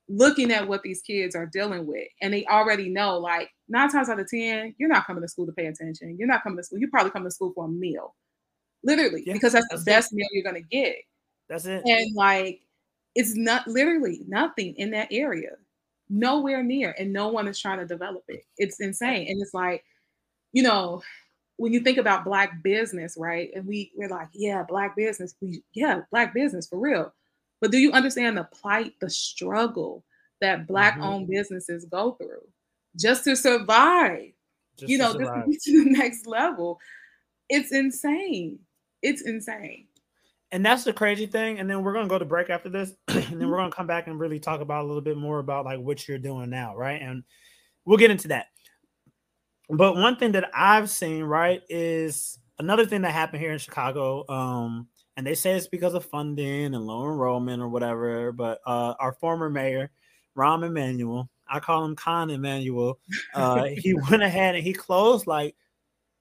looking at what these kids are dealing with, and they already know like nine times out of ten, you're not coming to school to pay attention. You're not coming to school. You probably come to school for a meal literally, yeah, because that's, that's the best it. meal you're gonna get. That's it. And like, it's not literally nothing in that area, nowhere near, and no one is trying to develop it. It's insane, and it's like, you know, when you think about black business, right? And we we're like, yeah, black business. We yeah, black business for real. But do you understand the plight, the struggle that black mm-hmm. owned businesses go through just to survive? Just you know, survive. just [laughs] to the next level. It's insane it's insane. And that's the crazy thing. And then we're gonna go to break after this, [clears throat] and then we're gonna come back and really talk about a little bit more about like what you're doing now, right? And we'll get into that. But one thing that I've seen, right, is another thing that happened here in Chicago. Um, and they say it's because of funding and low enrollment or whatever. But uh, our former mayor, Rahm Emanuel, I call him Con Emanuel, uh, he [laughs] went ahead and he closed like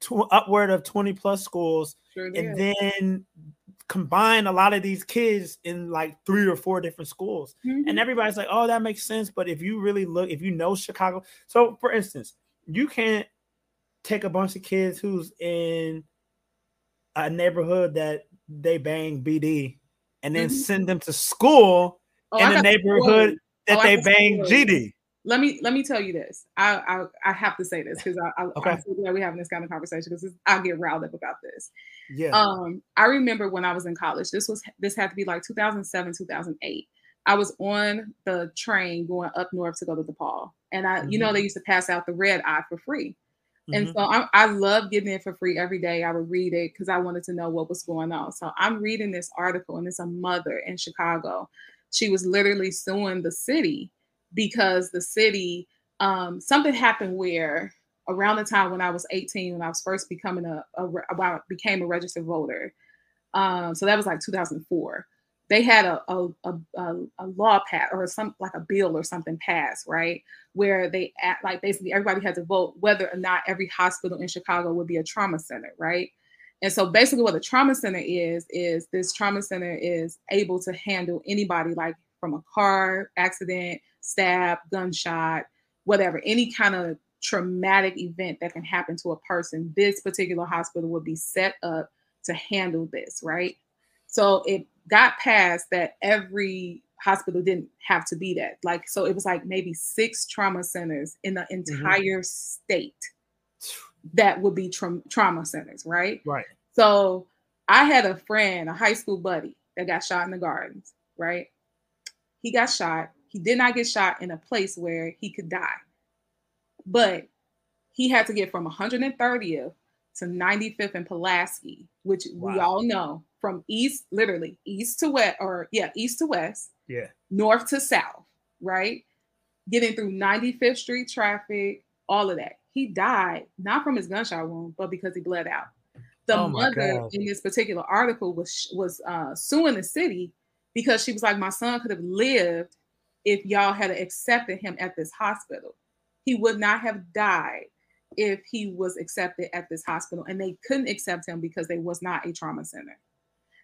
tw- upward of 20 plus schools sure and then combine a lot of these kids in like three or four different schools. Mm-hmm. And everybody's like, oh, that makes sense. But if you really look, if you know Chicago, so for instance, you can't take a bunch of kids who's in a neighborhood that they bang BD and then mm-hmm. send them to school oh, in a neighborhood that oh, they bang GD. Let me let me tell you this. I I, I have to say this because I, I okay. I'm so glad we're having this kind of conversation because I'll get riled up about this. Yeah. Um, I remember when I was in college. This was this had to be like 2007, 2008. I was on the train going up north to go to DePaul, and I, mm-hmm. you know, mm-hmm. they used to pass out the red eye for free. And mm-hmm. so I, I love getting it for free every day. I would read it because I wanted to know what was going on. So I'm reading this article, and it's a mother in Chicago. She was literally suing the city because the city um, something happened where around the time when I was 18, when I was first becoming a, a, a became a registered voter. Um, so that was like 2004. They had a a, a, a law pass or some like a bill or something passed, right? Where they at, like basically everybody had to vote whether or not every hospital in Chicago would be a trauma center, right? And so basically what a trauma center is is this trauma center is able to handle anybody like from a car accident stab, gunshot, whatever, any kind of traumatic event that can happen to a person, this particular hospital would be set up to handle this, right? So it got passed that every hospital didn't have to be that. Like, so it was like maybe six trauma centers in the mm-hmm. entire mm-hmm. state that would be tra- trauma centers, right? Right. So I had a friend, a high school buddy, that got shot in the gardens, right? He got shot. He did not get shot in a place where he could die. But he had to get from 130th to 95th and Pulaski, which wow. we all know from east, literally east to west, or yeah, east to west, yeah, north to south, right? Getting through 95th Street traffic, all of that. He died not from his gunshot wound, but because he bled out. The oh mother in this particular article was was uh, suing the city because she was like, my son could have lived if y'all had accepted him at this hospital. He would not have died if he was accepted at this hospital and they couldn't accept him because they was not a trauma center.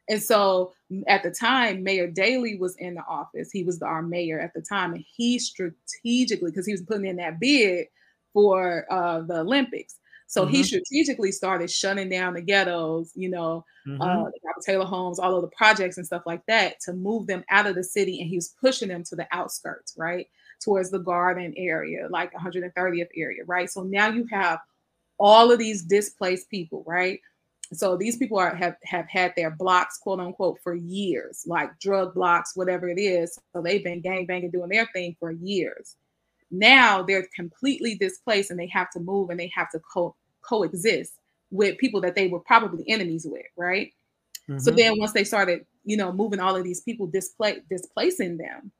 And so at the time, Mayor Daley was in the office. He was the, our mayor at the time, and he strategically, because he was putting in that bid for uh, the Olympics, so mm-hmm. he strategically started shutting down the ghettos, you know, mm-hmm. uh, the Taylor homes, all of the projects and stuff like that to move them out of the city. And he was pushing them to the outskirts, right? Towards the garden area, like 130th area, right? So now you have all of these displaced people, right? So these people are have, have had their blocks, quote unquote, for years, like drug blocks, whatever it is. So they've been gang banging doing their thing for years. Now they're completely displaced and they have to move and they have to co- coexist with people that they were probably enemies with, right? Mm-hmm. So then once they started, you know, moving all of these people display displacing them,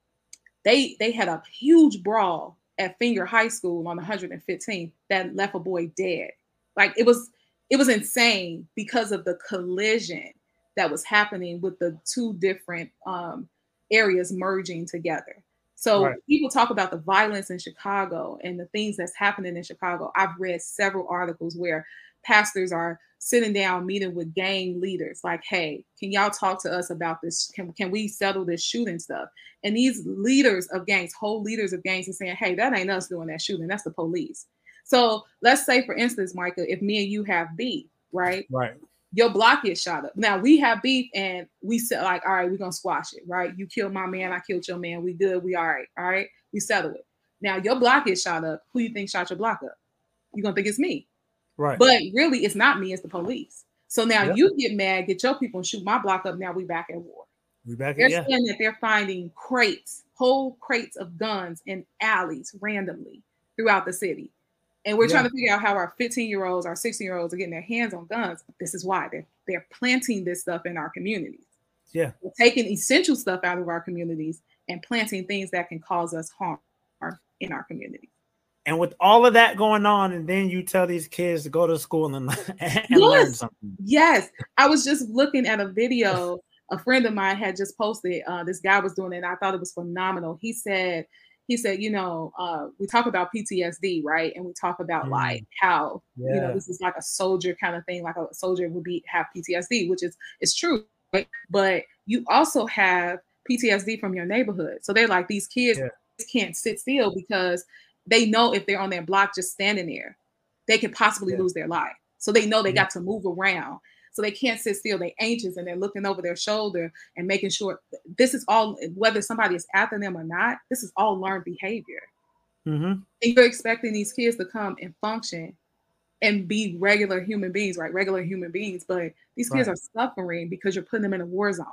they they had a huge brawl at Fenger High School on 115th that left a boy dead. Like it was it was insane because of the collision that was happening with the two different um, areas merging together. So right. people talk about the violence in Chicago and the things that's happening in Chicago. I've read several articles where pastors are sitting down meeting with gang leaders like hey can y'all talk to us about this? Can, can we settle this shooting stuff? And these leaders of gangs whole leaders of gangs are saying hey that ain't us doing that shooting. That's the police. So let's say for instance micah if me and you have beef right? Right your block gets shot up. Now we have beef and we said like, all right, we're gonna squash it, right? You killed my man, I killed your man, we good, we all right, all right, we settle it. Now your block gets shot up. Who you think shot your block up? You're gonna think it's me. Right. But really it's not me, it's the police. So now yep. you get mad, get your people and shoot my block up. Now we back at war. We back they're at, saying that they're finding crates, whole crates of guns in alleys randomly throughout the city. And we're yeah. trying to figure out how our 15 year olds, our 16 year olds are getting their hands on guns. This is why they're, they're planting this stuff in our communities. Yeah. We're taking essential stuff out of our communities and planting things that can cause us harm in our community. And with all of that going on, and then you tell these kids to go to school and, [laughs] and yes. learn something. Yes. I was just looking at a video a friend of mine had just posted. Uh, this guy was doing it, and I thought it was phenomenal. He said he said, you know, uh, we talk about PTSD, right? And we talk about mm. like how yeah. you know this is like a soldier kind of thing, like a soldier would be have PTSD, which is is true, right? But you also have PTSD from your neighborhood. So they're like these kids yeah. can't sit still because they know if they're on their block just standing there, they could possibly yeah. lose their life. So they know they got to move around. So they can't sit still. They're anxious and they're looking over their shoulder and making sure this is all, whether somebody is after them or not, this is all learned behavior. Mm-hmm. And you're expecting these kids to come and function and be regular human beings, right? Regular human beings, but these kids right. are suffering because you're putting them in a war zone.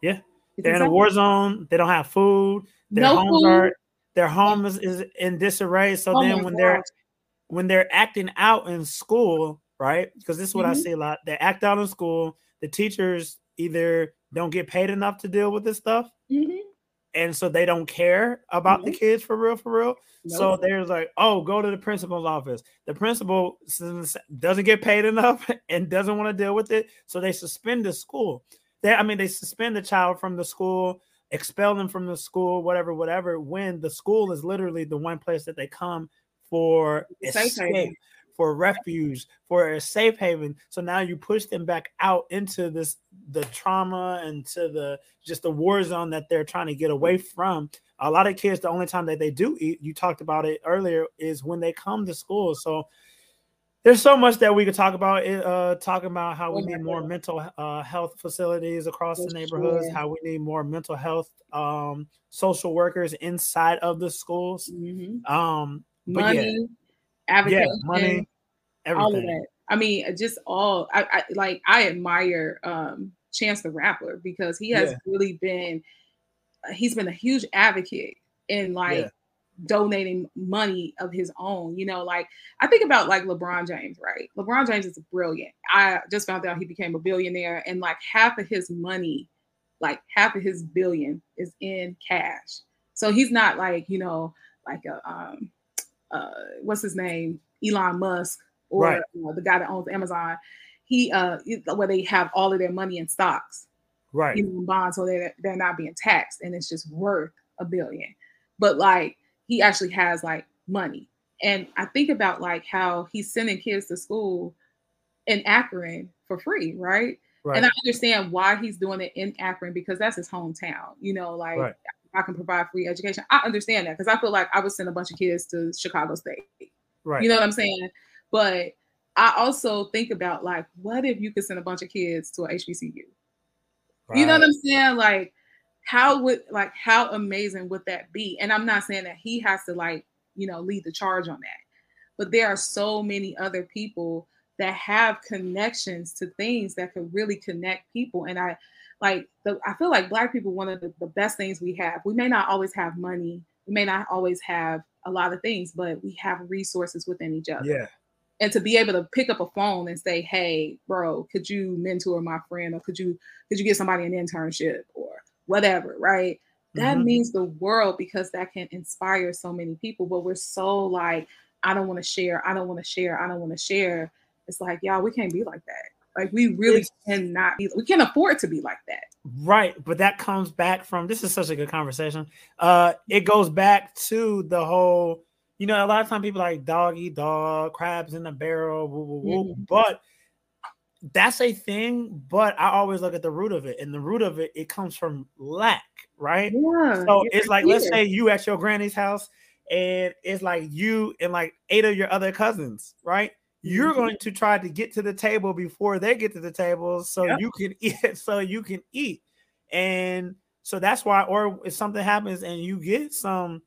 Yeah, they're in a war zone. They don't have food. Their no homes food. are their home is, is in disarray. So oh then when gosh. they're when they're acting out in school, right? Because this is what mm-hmm. I see a lot. They act out in school. The teachers either don't get paid enough to deal with this stuff. Mm-hmm. And so they don't care about mm-hmm. the kids for real, for real. Nope. So there's like, oh, go to the principal's office. The principal doesn't get paid enough [laughs] and doesn't want to deal with it. So they suspend the school. They, I mean, they suspend the child from the school, expel them from the school, whatever, whatever. When the school is literally the one place that they come for escape, for refuge, for a safe haven. So now you push them back out into this the trauma and to the just the war zone that they're trying to get away from. A lot of kids, the only time that they do eat, you talked about it earlier, is when they come to school. So there's so much that we could talk about. Uh, talking about how we need more mental uh, health facilities across the neighborhoods, how we need more mental health um, social workers inside of the schools. Mm-hmm. Um, money, yeah, yeah, money, everything. all of that. I mean, just all. I, I like. I admire um, Chance the Rapper because he has yeah. really been. He's been a huge advocate in like yeah donating money of his own. You know, like I think about like LeBron James, right? LeBron James is brilliant. I just found out he became a billionaire, and like half of his money, like half of his billion, is in cash. So he's not like you know, like a um, uh, what's his name, Elon Musk, or right. you know, the guy that owns Amazon. He uh, where they have all of their money in stocks, right? Know, bonds, so they're they're not being taxed, and it's just worth a billion. But like he actually has like money. And I think about like how he's sending kids to school in Akron for free, right? right. And I understand why he's doing it in Akron because that's his hometown. You know, like right. I can provide free education. I understand that because I feel like I would send a bunch of kids to Chicago State. Right. You know what I'm saying? But I also think about like, what if you could send a bunch of kids to a HBCU? Right. You know what I'm saying? Like, how would like how amazing would that be? And I'm not saying that he has to like, you know, lead the charge on that. But there are so many other people that have connections to things that could really connect people. And I like the I feel like black people, one of the, the best things we have. We may not always have money, we may not always have a lot of things, but we have resources within each other. Yeah. And to be able to pick up a phone and say, "Hey, bro, could you mentor my friend, or could you could you get somebody an internship, or whatever, right? That mm-hmm. means the world because that can inspire so many people. But we're so like, I don't want to share, I don't want to share, I don't want to share. It's like, y'all, we can't be like that. Like we really it's, cannot be, we can't afford to be like that. Right. But that comes back from this is such a good conversation. Uh it goes back to the whole, you know, a lot of time people like dog eat dog, crabs in the barrel, woo, woo, woo. Mm-hmm. but that's a thing, but I always look at the root of it, and the root of it it comes from lack, right? Yeah, so it's like let's say you at your granny's house, and it's like you and like eight of your other cousins, right? You're mm-hmm. going to try to get to the table before they get to the table, so you can [laughs] eat. So you can eat, and so that's why. Or if something happens and you get some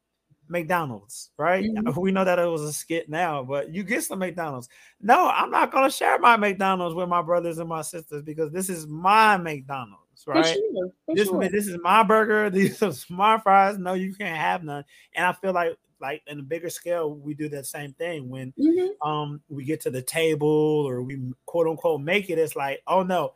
McDonald's, right? Mm-hmm. [laughs] We know that it was a skit now, but you get some McDonald's. No, I'm not going to share my McDonald's with my brothers and my sisters because this is my McDonald's, right? For sure, for this, sure. this is my burger. [laughs] These are my fries. No, you can't have none. And I feel like, like in a bigger scale, we do that same thing when mm-hmm. um we get to the table or we quote unquote make it. It's like, oh no,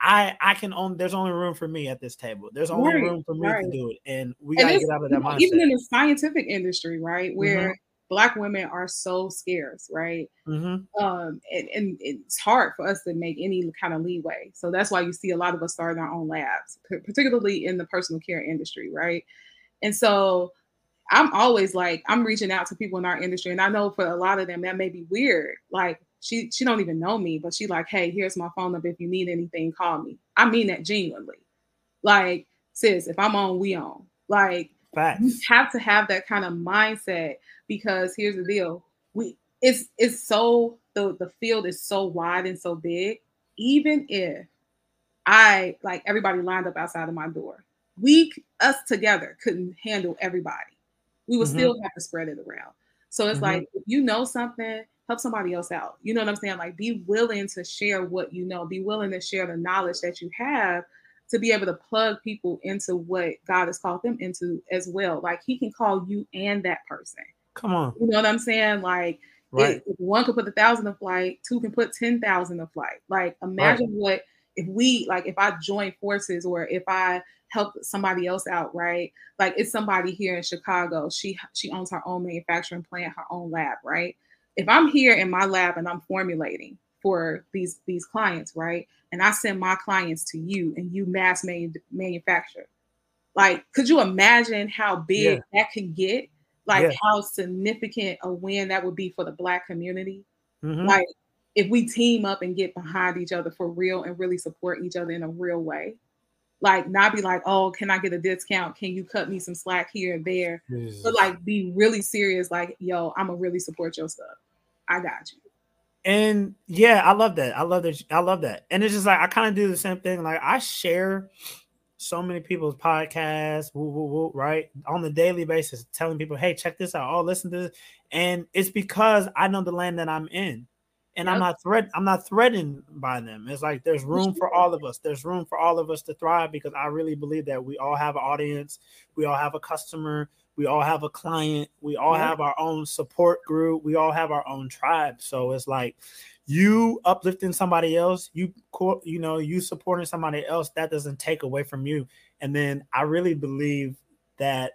I I can only there's only room for me at this table. There's only right, room for me right. to do it, and we gotta get out of that mindset. Even in the scientific industry, right, where mm-hmm. Black women are so scarce, right? Mm-hmm. Um, and, and, it's hard for us to make any kind of leeway. So that's why you see a lot of us starting our own labs, particularly in the personal care industry, right? And so I'm always like, I'm reaching out to people in our industry, and I know for a lot of them that may be weird. Like, she she don't even know me, but she like, hey, here's my phone number. If you need anything, call me. I mean that genuinely. Like, sis, if I'm on, we on. Like, Facts. you have to have that kind of mindset because here's the deal: we it's it's so the the field is so wide and so big. Even if I like everybody lined up outside of my door, we us together couldn't handle everybody. We would mm-hmm. still have to spread it around. So it's mm-hmm. like if you know something, help somebody else out. You know what I'm saying? Like be willing to share what you know, be willing to share the knowledge that you have to be able to plug people into what God has called them into as well. Like he can call you and that person. Come on. You know what I'm saying? Like right. if one could put a thousand a flight, two can put ten thousand a flight. Like imagine right. what if we like if I join forces or if I help somebody else out, right? Like it's somebody here in Chicago. She she owns her own manufacturing plant, her own lab, right? If I'm here in my lab and I'm formulating for these these clients, right? And I send my clients to you and you mass made manufacture. Like, could you imagine how big yeah. that can get? Like yeah. how significant a win that would be for the black community. Mm-hmm. Like if we team up and get behind each other for real and really support each other in a real way like not be like, oh, can I get a discount? Can you cut me some slack here and there? But like be really serious, like, yo, I'm gonna really support your stuff. I got you. And yeah, I love that. I love that. I love that. And it's just like I kind of do the same thing. Like I share so many people's podcasts, woo, woo, woo, right, on the daily basis, telling people, hey, check this out. Oh, listen to this. And it's because I know the land that I'm in and yep. I'm not threat I'm not threatened by them. It's like there's room for all of us. There's room for all of us to thrive because I really believe that we all have an audience, we all have a customer, we all have a client, we all yep. have our own support group, we all have our own tribe. So it's like you uplifting somebody else, you you know, you supporting somebody else, that doesn't take away from you. And then I really believe that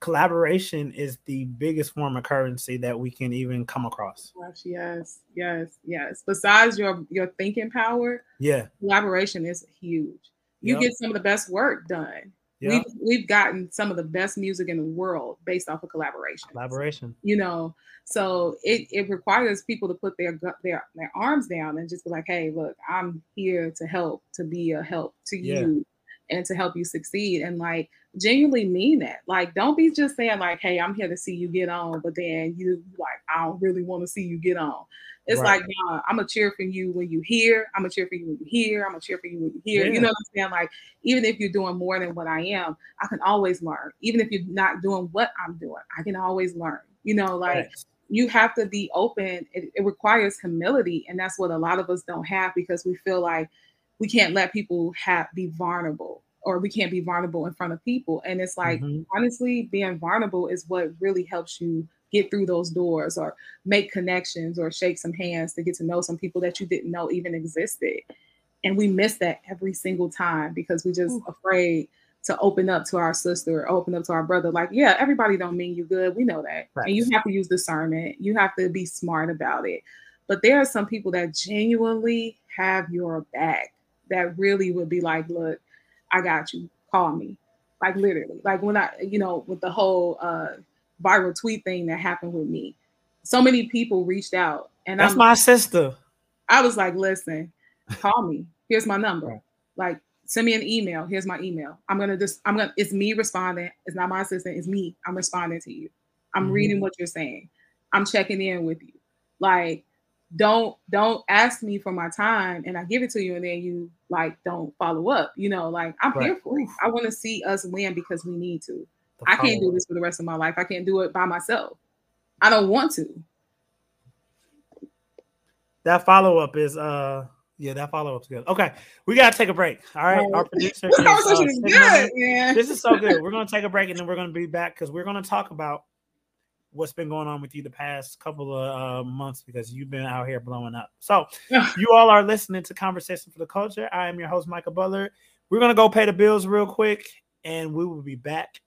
collaboration is the biggest form of currency that we can even come across. Gosh, yes, yes, yes. Besides your your thinking power, yeah, collaboration is huge. You yep. get some of the best work done. Yep. We've we've gotten some of the best music in the world based off of collaboration. Collaboration. You know, so it, it requires people to put their their their arms down and just be like, hey, look, I'm here to help, to be a help to yeah. you and to help you succeed. And like genuinely mean that. Like, don't be just saying, like, hey, I'm here to see you get on, but then you like, I don't really want to see you get on. It's right. like, nah, I'm gonna cheer for you when you hear, I'm gonna cheer for you when you hear, I'm gonna cheer for you when you hear. Yeah. You know what I'm saying? Like, even if you're doing more than what I am, I can always learn. Even if you're not doing what I'm doing, I can always learn. You know, like right. you have to be open. It, it requires humility, and that's what a lot of us don't have because we feel like we can't let people have be vulnerable or we can't be vulnerable in front of people. And it's like, mm-hmm. honestly, being vulnerable is what really helps you get through those doors or make connections or shake some hands to get to know some people that you didn't know even existed. And we miss that every single time because we just Ooh. afraid to open up to our sister or open up to our brother. Like, yeah, everybody don't mean you good. We know that. Right. And you have to use discernment. You have to be smart about it. But there are some people that genuinely have your back that really would be like, look, I got you. Call me. Like literally. Like when I, you know, with the whole uh viral tweet thing that happened with me. So many people reached out and that's I'm, my sister. I was like, listen, call me. Here's my number. Like send me an email. Here's my email. I'm gonna just I'm gonna it's me responding. It's not my assistant, it's me. I'm responding to you. I'm mm-hmm. reading what you're saying. I'm checking in with you. Like don't don't ask me for my time and I give it to you and then you like don't follow up. You know, like I'm right. here for it. I want to see us win because we need to. I can't do this for the rest of my life. I can't do it by myself. I don't want to. That follow up is uh yeah, that follow up's good. Okay, we gotta take a break. All right, our producer. [laughs] Is, uh, good, man. This is so good. We're gonna take a break and then we're gonna be back because we're gonna talk about what's been going on with you the past couple of uh, months because you've been out here blowing up. So, [sighs] you all are listening to Conversation for the Culture. I am your host, Micah Butler. We're going to go pay the bills real quick and we will be back.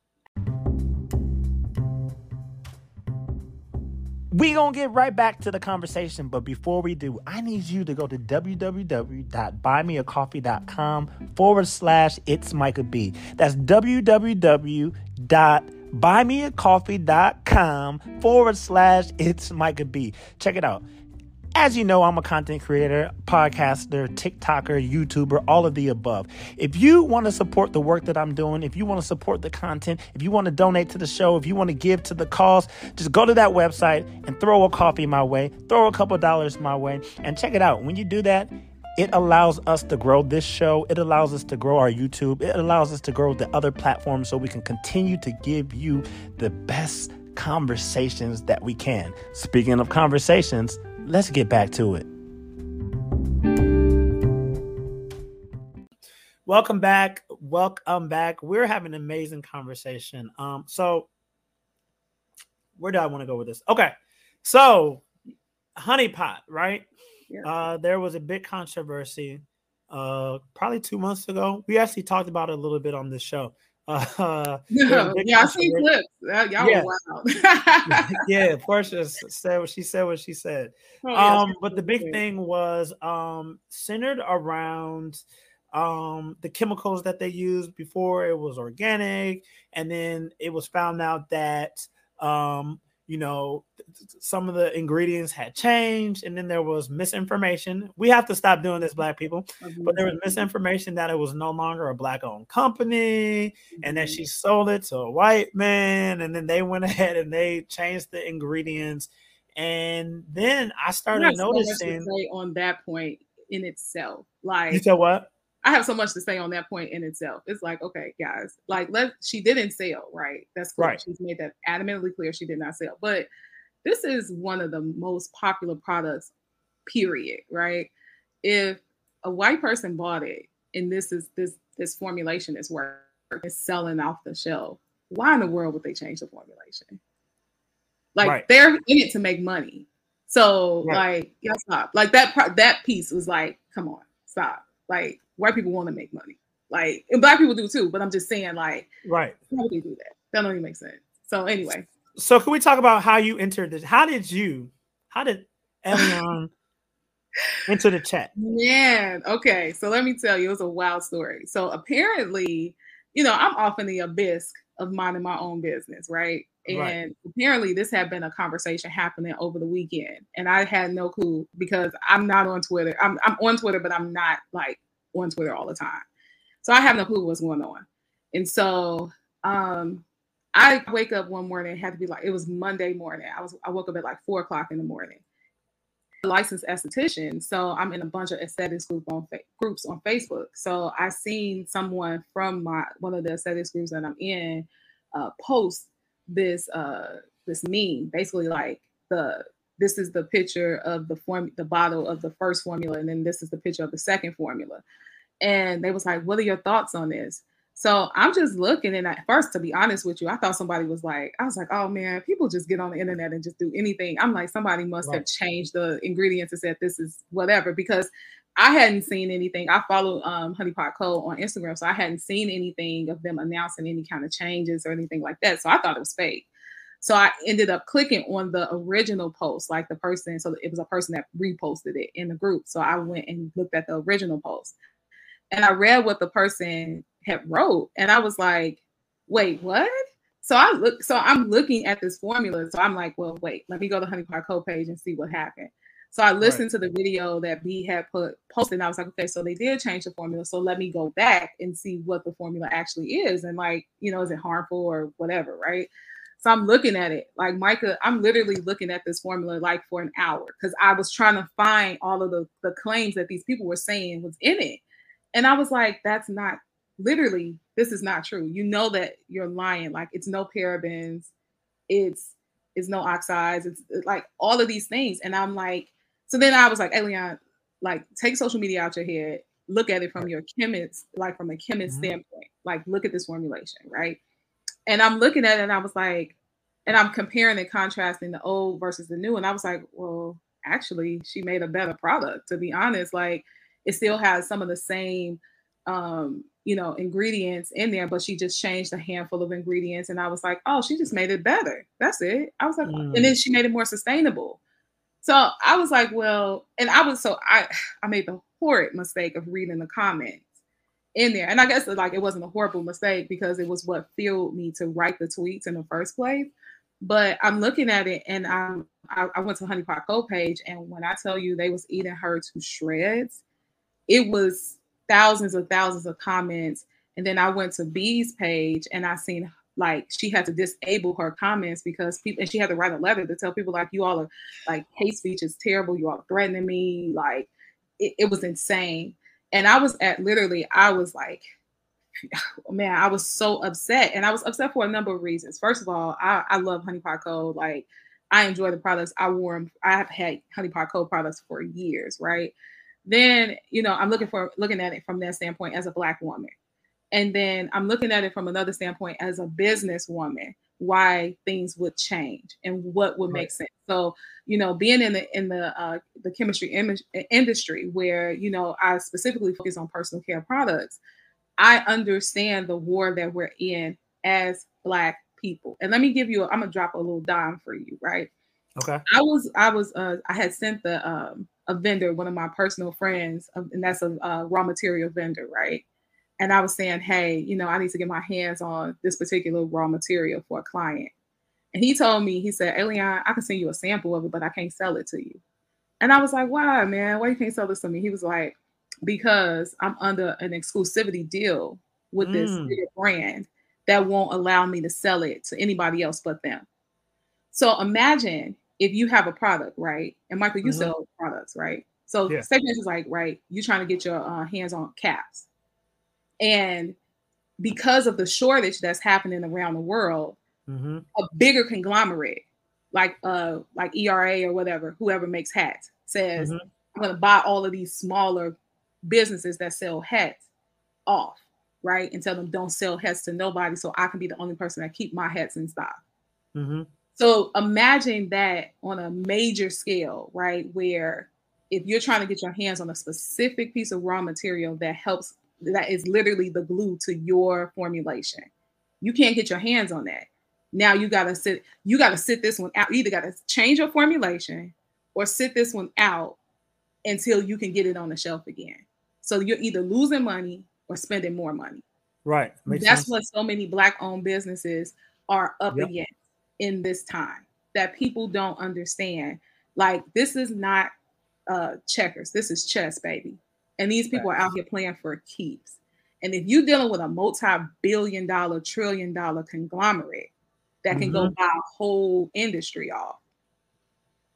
We gonna get right back to the conversation, but before we do, I need you to go to www.buymeacoffee.com forward slash it's Micah B. That's www buymeacoffee.com forward slash it's Micah B. Check it out. As you know, I'm a content creator, podcaster, TikToker, YouTuber, all of the above. If you want to support the work that I'm doing, if you want to support the content, if you want to donate to the show, if you want to give to the cause, just go to that website and throw a coffee my way, throw a couple dollars my way, and check it out. When you do that, it allows us to grow this show. It allows us to grow our YouTube. It allows us to grow the other platforms so we can continue to give you the best conversations that we can. Speaking of conversations, let's get back to it. Welcome back. Welcome back. We're having an amazing conversation. Um, so where do I want to go with this? Okay. So Honey Pot, right? Uh, there was a big controversy uh, probably two months ago. We actually talked about it a little bit on this show. Uh, yeah, yeah I see clips. Y'all yeah. wild. [laughs] yeah, [laughs] Portia said what she said. What she said. Oh, yeah, um, but the big thing was um, centered around um, the chemicals that they used before it was organic, and then it was found out that um, you know, some of the ingredients had changed, and then there was misinformation. We have to stop doing this, black people. But there was mm-hmm. misinformation that it was no longer a black-owned company, and that she mm-hmm. sold it to a white man, and then they went [laughs] ahead and they changed the ingredients. And then I started noticing on that point in itself. Like you said what? I have so much to say on that point in itself. It's like, okay, guys, like let she didn't sell, right? That's clear. Right. She's made that adamantly clear she did not sell. But this is one of the most popular products, period, right? If a white person bought it and this is this this formulation is working, is selling off the shelf, why in the world would they change the formulation? Like right. they're in it to make money. So right. like, yeah, stop. Like that part, that piece was like, come on, stop. Like white people want to make money. Like, and black people do too, but I'm just saying, like, right. How would they do that? That don't even make sense. So anyway. So can we talk about how you entered this? How did you, how did Eliane [laughs] enter the chat? Man, okay. So let me tell you, it was a wild story. So apparently, you know, I'm often the abyss of minding my own business, right? And right. apparently, this had been a conversation happening over the weekend, and I had no clue because I'm not on Twitter. I'm I'm on Twitter, but I'm not like on Twitter all the time. So I have no clue what's going on. And so um I wake up one morning, had to be like it was Monday morning. I was I woke up at like four o'clock in the morning. Licensed esthetician, so I'm in a bunch of aesthetics group on fa- groups on Facebook. So I seen someone from my one of the aesthetics groups that I'm in uh, post this uh this meme, basically like the this is the picture of the form the bottle of the first formula and then this is the picture of the second formula. And they was like what are your thoughts on this? So i'm just looking and at first to be honest with you i thought somebody was like i was like oh man people just get on the internet and just do anything. I'm like somebody must right. have changed the ingredients and said this is whatever because I hadn't seen anything. I follow um, Honey Pot Co on Instagram, so I hadn't seen anything of them announcing any kind of changes or anything like that. So I thought it was fake. So I ended up clicking on the original post, like the person. So it was a person that reposted it in the group. So I went and looked at the original post, and I read what the person had wrote, and I was like, "Wait, what?" So I look. So I'm looking at this formula. So I'm like, "Well, wait. Let me go to Honey Pot Co page and see what happened." So I listened right. to the video that B had put posted, and I was like, okay, so they did change the formula. So let me go back and see what the formula actually is, and like, you know, is it harmful or whatever, right? So I'm looking at it like Micah, I'm literally looking at this formula like for an hour because I was trying to find all of the, the claims that these people were saying was in it. And I was like, that's not literally, this is not true. You know that you're lying. Like it's no parabens, it's it's no oxides, it's, it's like all of these things. And I'm like, so then I was like, Eliane, like take social media out your head, look at it from your chemist, like from a chemist mm-hmm. standpoint. Like look at this formulation, right? And I'm looking at it and I was like, and I'm comparing and contrasting the old versus the new. And I was like, well, actually, she made a better product, to be honest. Like it still has some of the same um, you know, ingredients in there, but she just changed a handful of ingredients. And I was like, oh, she just made it better. That's it. I was like, mm. and then she made it more sustainable. So I was like, well, and I was so I [sighs] I made the horrid mistake of reading the comments in there. And I guess like it wasn't a horrible mistake because it was what fueled me to write the tweets in the first place. But I'm looking at it and I'm I, I went to Honey Pot Co page and when I tell you they was eating her to shreds, it was thousands of thousands of comments. And then I went to B's page and I seen like she had to disable her comments because people and she had to write a letter to tell people like you all are like hate speech is terrible, you all threatening me, like it, it was insane. And I was at literally, I was like, [sighs] man, I was so upset. And I was upset for a number of reasons. First of all, I, I love Honey Pot Co. Like I enjoy the products. I wore them. I have had Honey Pot Co. products for years, right? Then, you know, I'm looking for looking at it from that standpoint as a black woman. And then I'm looking at it from another standpoint as a business woman, why things would change and what would make sense. So, you know, being in the in the uh, the chemistry Im- industry where you know I specifically focus on personal care products, I understand the war that we're in as Black people. And let me give you, i am gonna drop a little dime for you, right? Okay. I was, I was, uh, I had sent the um, a vendor, one of my personal friends, and that's a, a raw material vendor, right? And I was saying, hey, you know, I need to get my hands on this particular raw material for a client. And he told me, he said, Eliane, I can send you a sample of it, but I can't sell it to you. And I was like, why, man? Why you can't sell this to me? He was like, because I'm under an exclusivity deal with this mm. brand that won't allow me to sell it to anybody else but them. So imagine if you have a product, right? And Micah, you mm-hmm. sell products, right? So yeah. is like, right, you're trying to get your uh, hands on caps. And because of the shortage that's happening around the world, mm-hmm. a bigger conglomerate like uh like ERA or whatever, whoever makes hats, says, mm-hmm. I'm gonna buy all of these smaller businesses that sell hats off, right? And tell them don't sell hats to nobody, so I can be the only person that keep my hats in stock. Mm-hmm. So imagine that on a major scale, right? Where if you're trying to get your hands on a specific piece of raw material that helps, that is literally the glue to your formulation, you can't get your hands on that. Now you gotta sit, you gotta sit this one out. You either gotta change your formulation or sit this one out until you can get it on the shelf again. So you're either losing money or spending more money. Right. Makes That's sense. what so many black owned businesses are up yep. against in this time that people don't understand. Like this is not uh checkers, this is chess, baby. And these people are out here playing for keeps. And if you're dealing with a multi-billion dollar, trillion dollar conglomerate that can mm-hmm. go buy a whole industry off,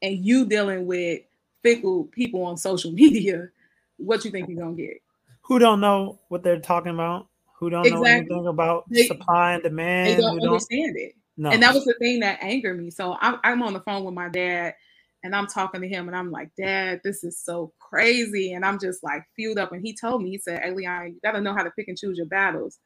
and you dealing with fickle people on social [laughs] media what you think you're gonna get. Who don't know what they're talking about? Who don't exactly. know anything about they, supply and demand? They don't understand don't... it. No. And that was the thing that angered me. So I'm, I'm on the phone with my dad and I'm talking to him and I'm like, Dad, this is so crazy. And I'm just like fueled up. And he told me, he said, Hey, Eliane, you got to know how to pick and choose your battles.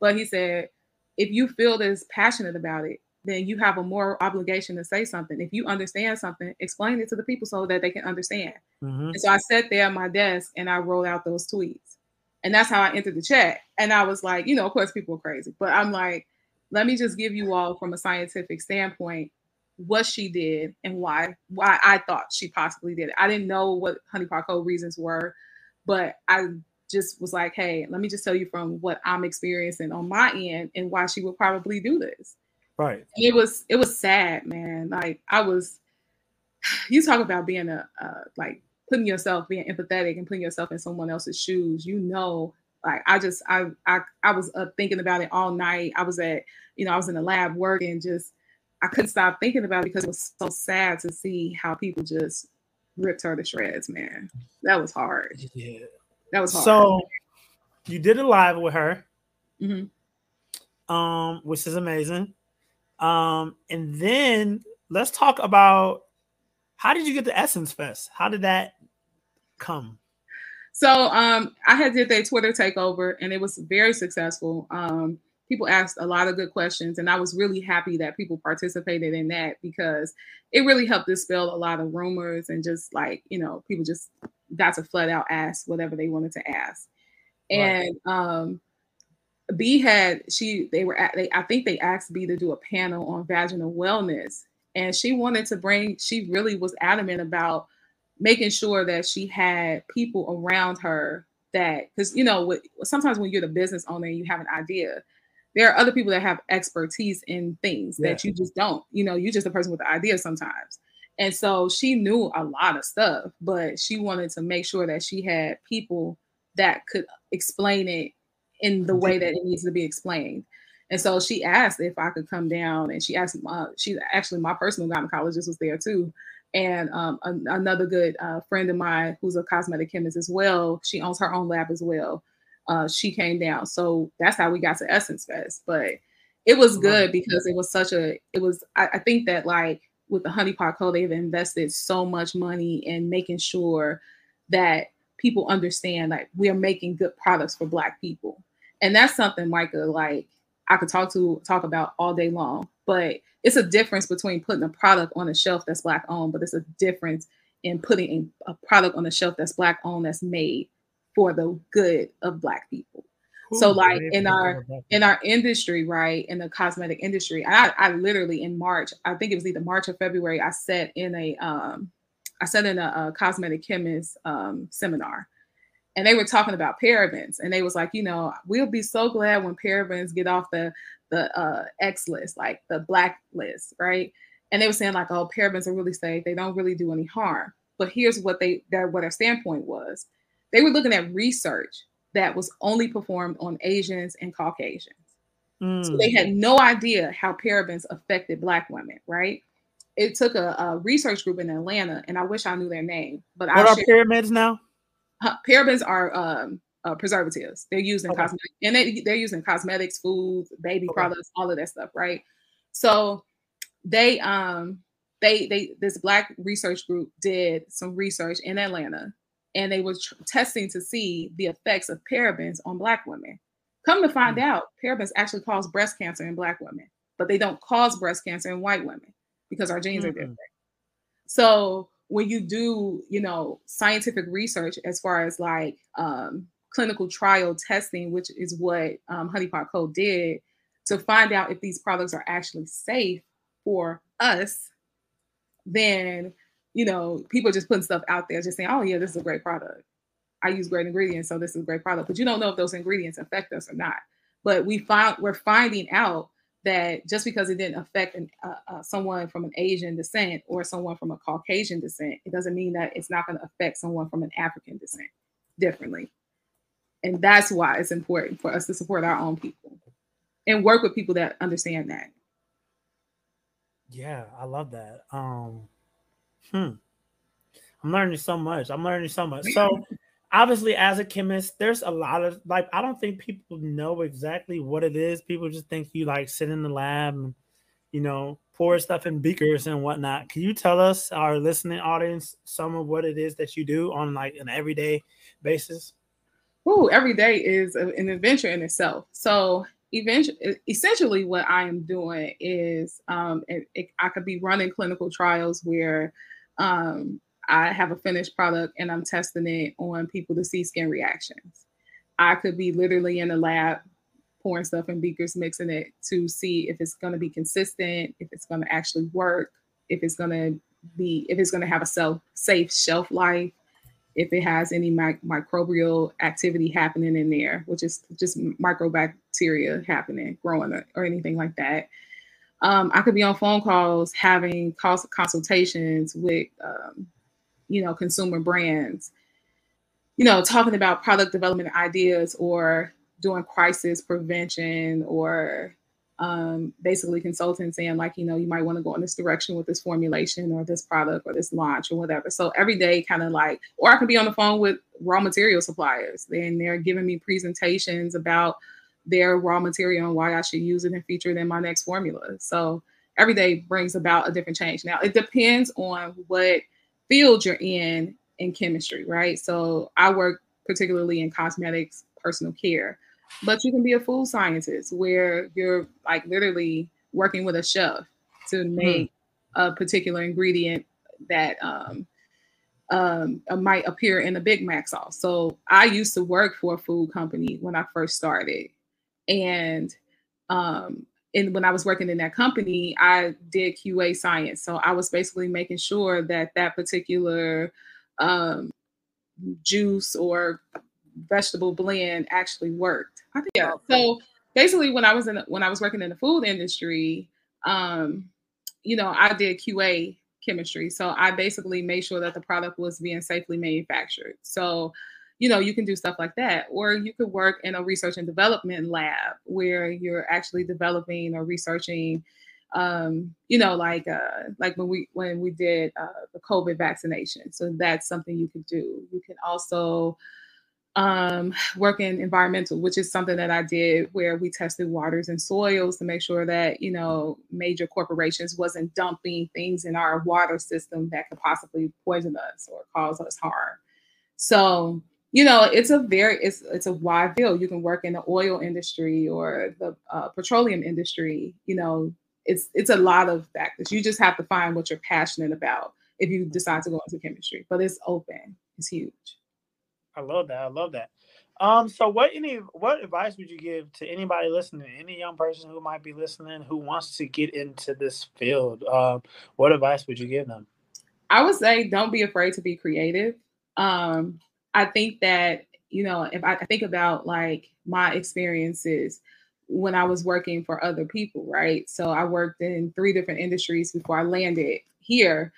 But he said, if you feel this passionate about it, then you have a moral obligation to say something. If you understand something, explain it to the people so that they can understand. Mm-hmm. And so I sat there at my desk and I wrote out those tweets. And that's how I entered the chat. And I was like, you know, of course, people are crazy, but I'm like, let me just give you all from a scientific standpoint what she did and why why I thought she possibly did it. I didn't know what Honey Pot Co reasons were, but I just was like, hey, let me just tell you from what I'm experiencing on my end and why she would probably do this. Right. It was it was sad, man. Like I was [sighs] you talk about being a uh, like putting yourself being empathetic and putting yourself in someone else's shoes. You know, like I just I I I was uh, thinking about it all night. I was at you know I was in the lab working just I couldn't stop thinking about it because it was so sad to see how people just ripped her to shreds, man. That was hard. Yeah. That was hard. So you did a live with her. Mm-hmm. Um, which is amazing. Um, and then let's talk about how did you get the Essence Fest? How did that come? So um, I had did their Twitter takeover, and it was very successful. Um, people asked a lot of good questions, and I was really happy that people participated in that because it really helped dispel a lot of rumors and just like you know people just got to flat out ask whatever they wanted to ask. Right. And um, Bea had she they were at they I think they asked Bea to do a panel on vaginal wellness and she wanted to bring she really was adamant about making sure that she had people around her that because you know what sometimes when you're the business owner and you have an idea there are other people that have expertise in things yeah. that you just don't you know you're just a person with the idea sometimes and so she knew a lot of stuff but she wanted to make sure that she had people that could explain it in the way that it needs to be explained. And so she asked if I could come down, and she asked, uh, she actually my personal gynecologist was there too, and um, another good uh, friend of mine who's a cosmetic chemist as well. She owns her own lab as well. Uh, she came down, so that's how we got to Essence Fest. But it was good because it was such a. It was. I, I think that like with the Honey Pot Co, they've invested so much money in making sure that people understand like we are making good products for Black people, and that's something, Micah. Like I could talk to talk about all day long, but it's a difference between putting a product on a shelf that's black owned, but it's a difference in putting a product on the shelf that's black owned that's made for the good of black people. Ooh, so like in our in our industry, right, in the cosmetic industry, I, I literally in March, I think it was either March or February, I sat in a um I sat in a, a cosmetic chemist um seminar and they were talking about parabens and they was like you know we'll be so glad when parabens get off the the uh, X list, like the black list, right? And they were saying like, oh, parabens are really safe. They don't really do any harm. But here's what they that what their standpoint was. They were looking at research that was only performed on Asians and Caucasians. Mm. So they had hmm. no idea how parabens affected black women, right? It took a, a, research group in Atlanta, and I wish I knew their name. But what I'll are share, parabens now? Parabens are um, uh, preservatives. They're used in okay. cosmetics, and they they're using cosmetics, foods, baby okay. products, all of that stuff, right? So they um they they this black research group did some research in Atlanta, and they were tr- testing to see the effects of parabens on black women. Come to find mm-hmm. out, parabens actually cause breast cancer in black women, but they don't cause breast cancer in white women because our genes mm-hmm. are different. So when you do, you know, scientific research as far as like um, clinical trial testing, which is what um, Honey Pot Co did to find out if these products are actually safe for us, then you know people just putting stuff out there, just saying, "Oh yeah, this is a great product. I use great ingredients, so this is a great product." But you don't know if those ingredients affect us or not. But we find we're finding out that just because it didn't affect an, uh, uh, someone from an Asian descent or someone from a Caucasian descent, it doesn't mean that it's not going to affect someone from an African descent differently. And that's why it's important for us to support our own people and work with people that understand that. Yeah, I love that. Um, hmm. I'm learning so much. I'm learning so much. So [laughs] obviously as a chemist there's a lot of like i don't think people know exactly what it is people just think you like sit in the lab and you know pour stuff in beakers and whatnot can you tell us our listening audience some of what it is that you do on like an everyday basis Ooh, every day is an adventure in itself. So eventually, essentially, what I am doing is um, it, it, I could be running clinical trials where um, I have a finished product and I'm testing it on people to see skin reactions. I could be literally in the lab pouring stuff in beakers, mixing it to see if it's going to be consistent, if it's going to actually work, if it's going to be, if it's going to have a self safe shelf life, if it has any mic- microbial activity happening in there, which is just microbacteria happening, growing, or anything like that. Um, I could be on phone calls having consultations with, um, you know, consumer brands, you know, talking about product development ideas or doing crisis prevention or um, basically consulting saying like you know you might want to go in this direction with this formulation or this product or this launch or whatever. So every day kind of like or i could be on the phone with raw material suppliers and they're giving me presentations about their raw material and why i should use it and feature it in my next formula so every day brings about a different change now it depends on what field you're in in chemistry right so i work particularly in cosmetics personal care but you can be a food scientist where you're like literally working with a chef to hmm. make mm. a particular ingredient that um, um, uh, might appear in a Big Mac sauce. So I used to work for a food company when I first started, and um, and when I was working in that company, I did QA science. So I was basically making sure that that particular um, juice or vegetable blend actually worked. I think yeah. So basically, when I was in when I was working in the food industry, um, you know, I did QA chemistry. So I basically made sure that the product was being safely manufactured. So, you know, you can do stuff like that. Or you could work in a research and development lab where you're actually developing or researching um, you know, like uh, like when we when we did uh, the COVID vaccination. So that's something you could do. You can also um, work in environmental, which is something that I did where we tested waters and soils to make sure that you know major corporations wasn't dumping things in our water system that could possibly poison us or cause us harm. So you know it's a very it's it's a wide field. You can work in the oil industry or the uh, petroleum industry. You know it's it's a lot of factors. You just have to find what you're passionate about if you decide to go into chemistry. But it's open. It's huge. I love that. I love that. Um, so what any what advice would you give to anybody listening, any young person who might be listening who wants to get into this field? Um, what advice would you give them? I would say don't be afraid to be creative. Um, I think that, you know, if I think about like my experiences when I was working for other people, right? So I worked in three different industries before I landed here.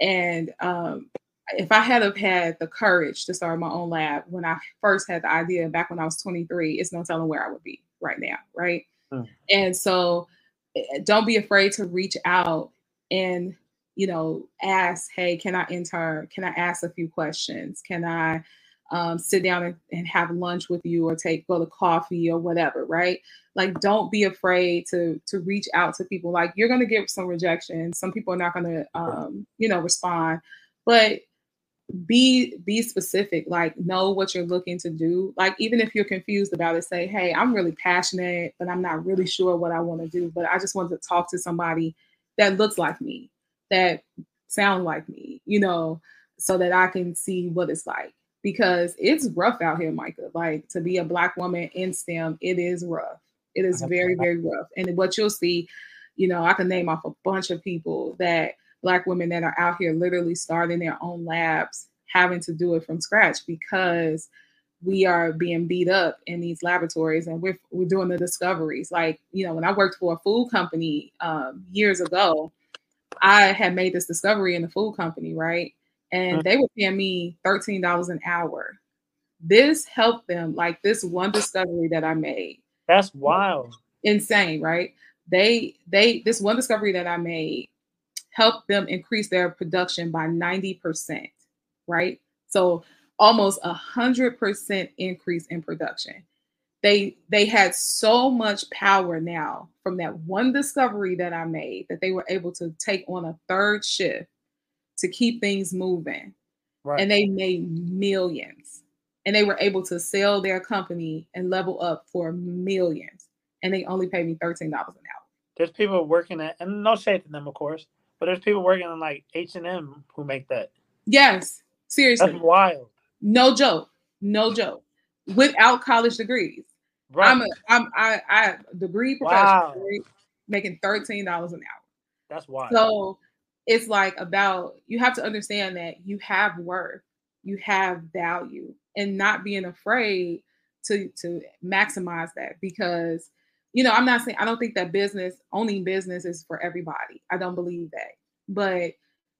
And um, if I had have had the courage to start my own lab when I first had the idea back when I was 23, it's no telling where I would be right now, right? Mm. And so eh, don't be afraid to reach out and you know ask, hey, can I enter? Can I ask a few questions? Can I um, sit down and, and have lunch with you or take go to coffee or whatever, right? Like don't be afraid to to reach out to people. Like you're gonna get some rejection. Some people are not gonna um, you know respond, but be be specific like know what you're looking to do like even if you're confused about it say hey i'm really passionate but i'm not really sure what i want to do but i just want to talk to somebody that looks like me that sound like me you know so that i can see what it's like. Because it's rough out here micah. Like to be a black woman in stem it is rough. It is very very rough. And what you'll see you know i can name off a bunch of people that black women that are out here literally starting their own labs having to do it from scratch because we are being beat up in these laboratories and we're, we're doing the discoveries. Like you know when i worked for a food company um, years ago i had made this discovery in the food company right? And mm. they were paying me $13 an hour. This helped them like this one discovery that i made. That's wild. Insane right? They they this one discovery that i made helped them increase their production by 90%, right? So almost a hundred percent increase in production. They they had so much power now from that one discovery that I made that they were able to take on a third shift to keep things moving. Right. And they made millions. And they were able to sell their company and level up for millions. And they only paid me $13 an hour. There's people working at and no shade to them, of course but there's people working on like H and M who make that. Yes, seriously. That's wild. No joke. No joke. Without college degrees. Right. I'm a I'm I I degree professional wow. making thirteen dollars an hour. That's wild. So it's like about you have to understand that you have worth, you have value, and not being afraid to to maximize that because you know, I'm not saying I don't think that business owning business is for everybody. I don't believe that. But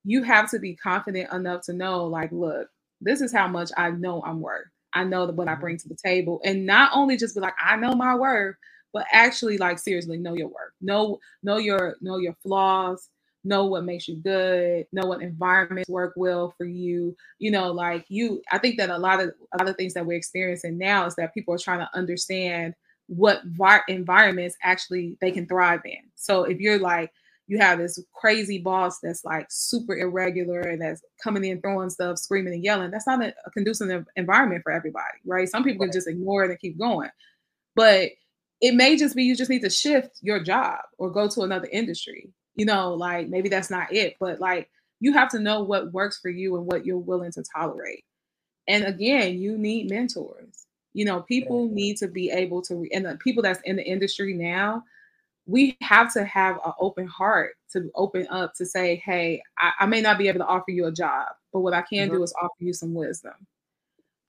you have to be confident enough to know, like, look, this is how much I know I'm worth. I know what I mm-hmm. bring to the table. And not only just be like, I know my worth, but actually like seriously know your worth. Know, know your know your flaws, know what makes you good, know what environments work well for you. You know, like you, I think that a lot of a lot of things that we're experiencing now is that people are trying to understand what vi- environments actually they can thrive in. So if you're like you have this crazy boss that's like super irregular and that's coming in throwing stuff, screaming and yelling, that's not a, a conducive environment for everybody, right? Some people right. can just ignore it and keep going. But it may just be you just need to shift your job or go to another industry. You know, like maybe that's not it, but like you have to know what works for you and what you're willing to tolerate. And again, you need mentors you know, people need to be able to, and the people that's in the industry now, we have to have an open heart to open up to say, hey, I, I, may not be able to offer you a job, but what I can mm-hmm. do is offer you some wisdom.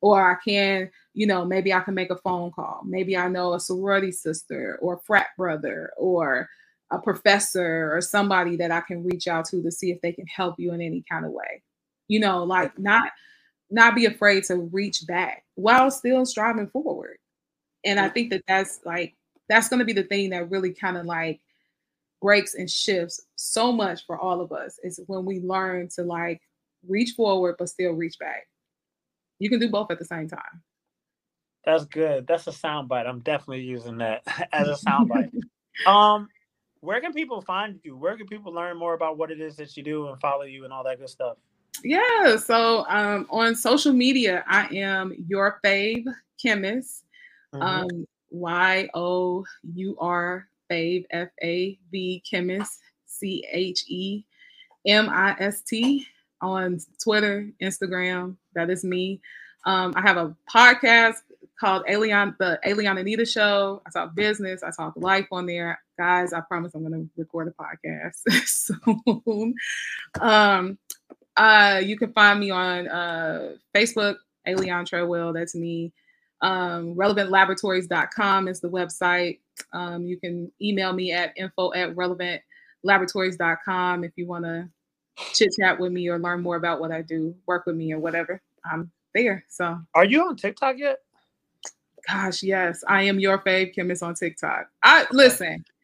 Or I can, you know, maybe I can make a phone call. Maybe I know a sorority sister or frat brother or a professor or somebody that I can reach out to to see if they can help you in any kind of way. You know, like not not be afraid to reach back while still striving forward. And I think that that's like that's going to be the thing that really kind of like breaks and shifts so much for all of us is when we learn to like reach forward but still reach back. You can do both at the same time. That's good. That's a soundbite. I'm definitely using that [laughs] as a soundbite. [laughs] um, where can people find you? Where can people learn more about what it is that you do and follow you and all that good stuff? Yeah, so um, on social media, I am your fave chemist. Mm-hmm. Um, y O U R fave F A V chemist C H E M I S T on Twitter, Instagram. That is me. Um, I have a podcast called Eliane, the Eliane Anita Show. I talk business, I talk life on there. Guys, I promise I'm going to record a podcast [laughs] soon. Um, uh, you can find me on uh, Facebook, Eliane Treadwell. That's me. Um, relevantlaboratories.com is the website. Um, you can email me at info at relevantlaboratories.com if you want to chit chat with me or learn more about what I do, work with me or whatever. I'm there. So, are you on TikTok yet? Gosh, yes, I am your fave chemist on TikTok. I listen. [sighs]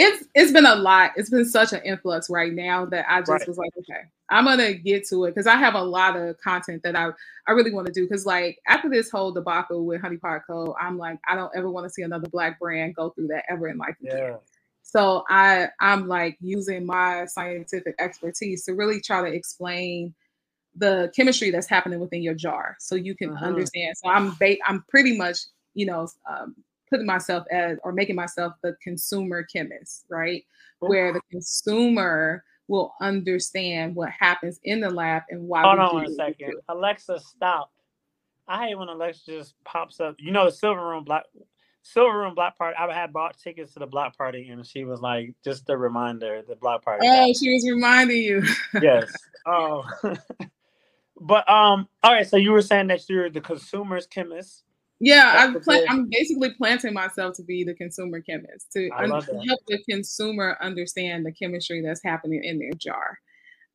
It's it's been a lot. It's been such an influx right now that I just right. was like, okay, I'm gonna get to it because I have a lot of content that I I really want to do. Because like after this whole debacle with Honey Pot Co, I'm like, I don't ever want to see another black brand go through that ever in life. Yeah. So I I'm like using my scientific expertise to really try to explain the chemistry that's happening within your jar so you can uh-huh. understand so i'm ba- i'm pretty much you know um, putting myself as or making myself the consumer chemist right where the consumer will understand what happens in the lab and why hold on a second. Alexa stop. I hate when alexa just pops up. You know the silver room black Silver Room Block Party i had bought tickets to the Block Party and she was like just a reminder the Block Party oh she was reminding you. [laughs] Yes. Oh. [laughs] But um, all right. So you were saying that you're the consumer's chemist. Yeah, I'm, basically planting myself to be the consumer chemist to un- help the consumer understand the chemistry that's happening in their jar.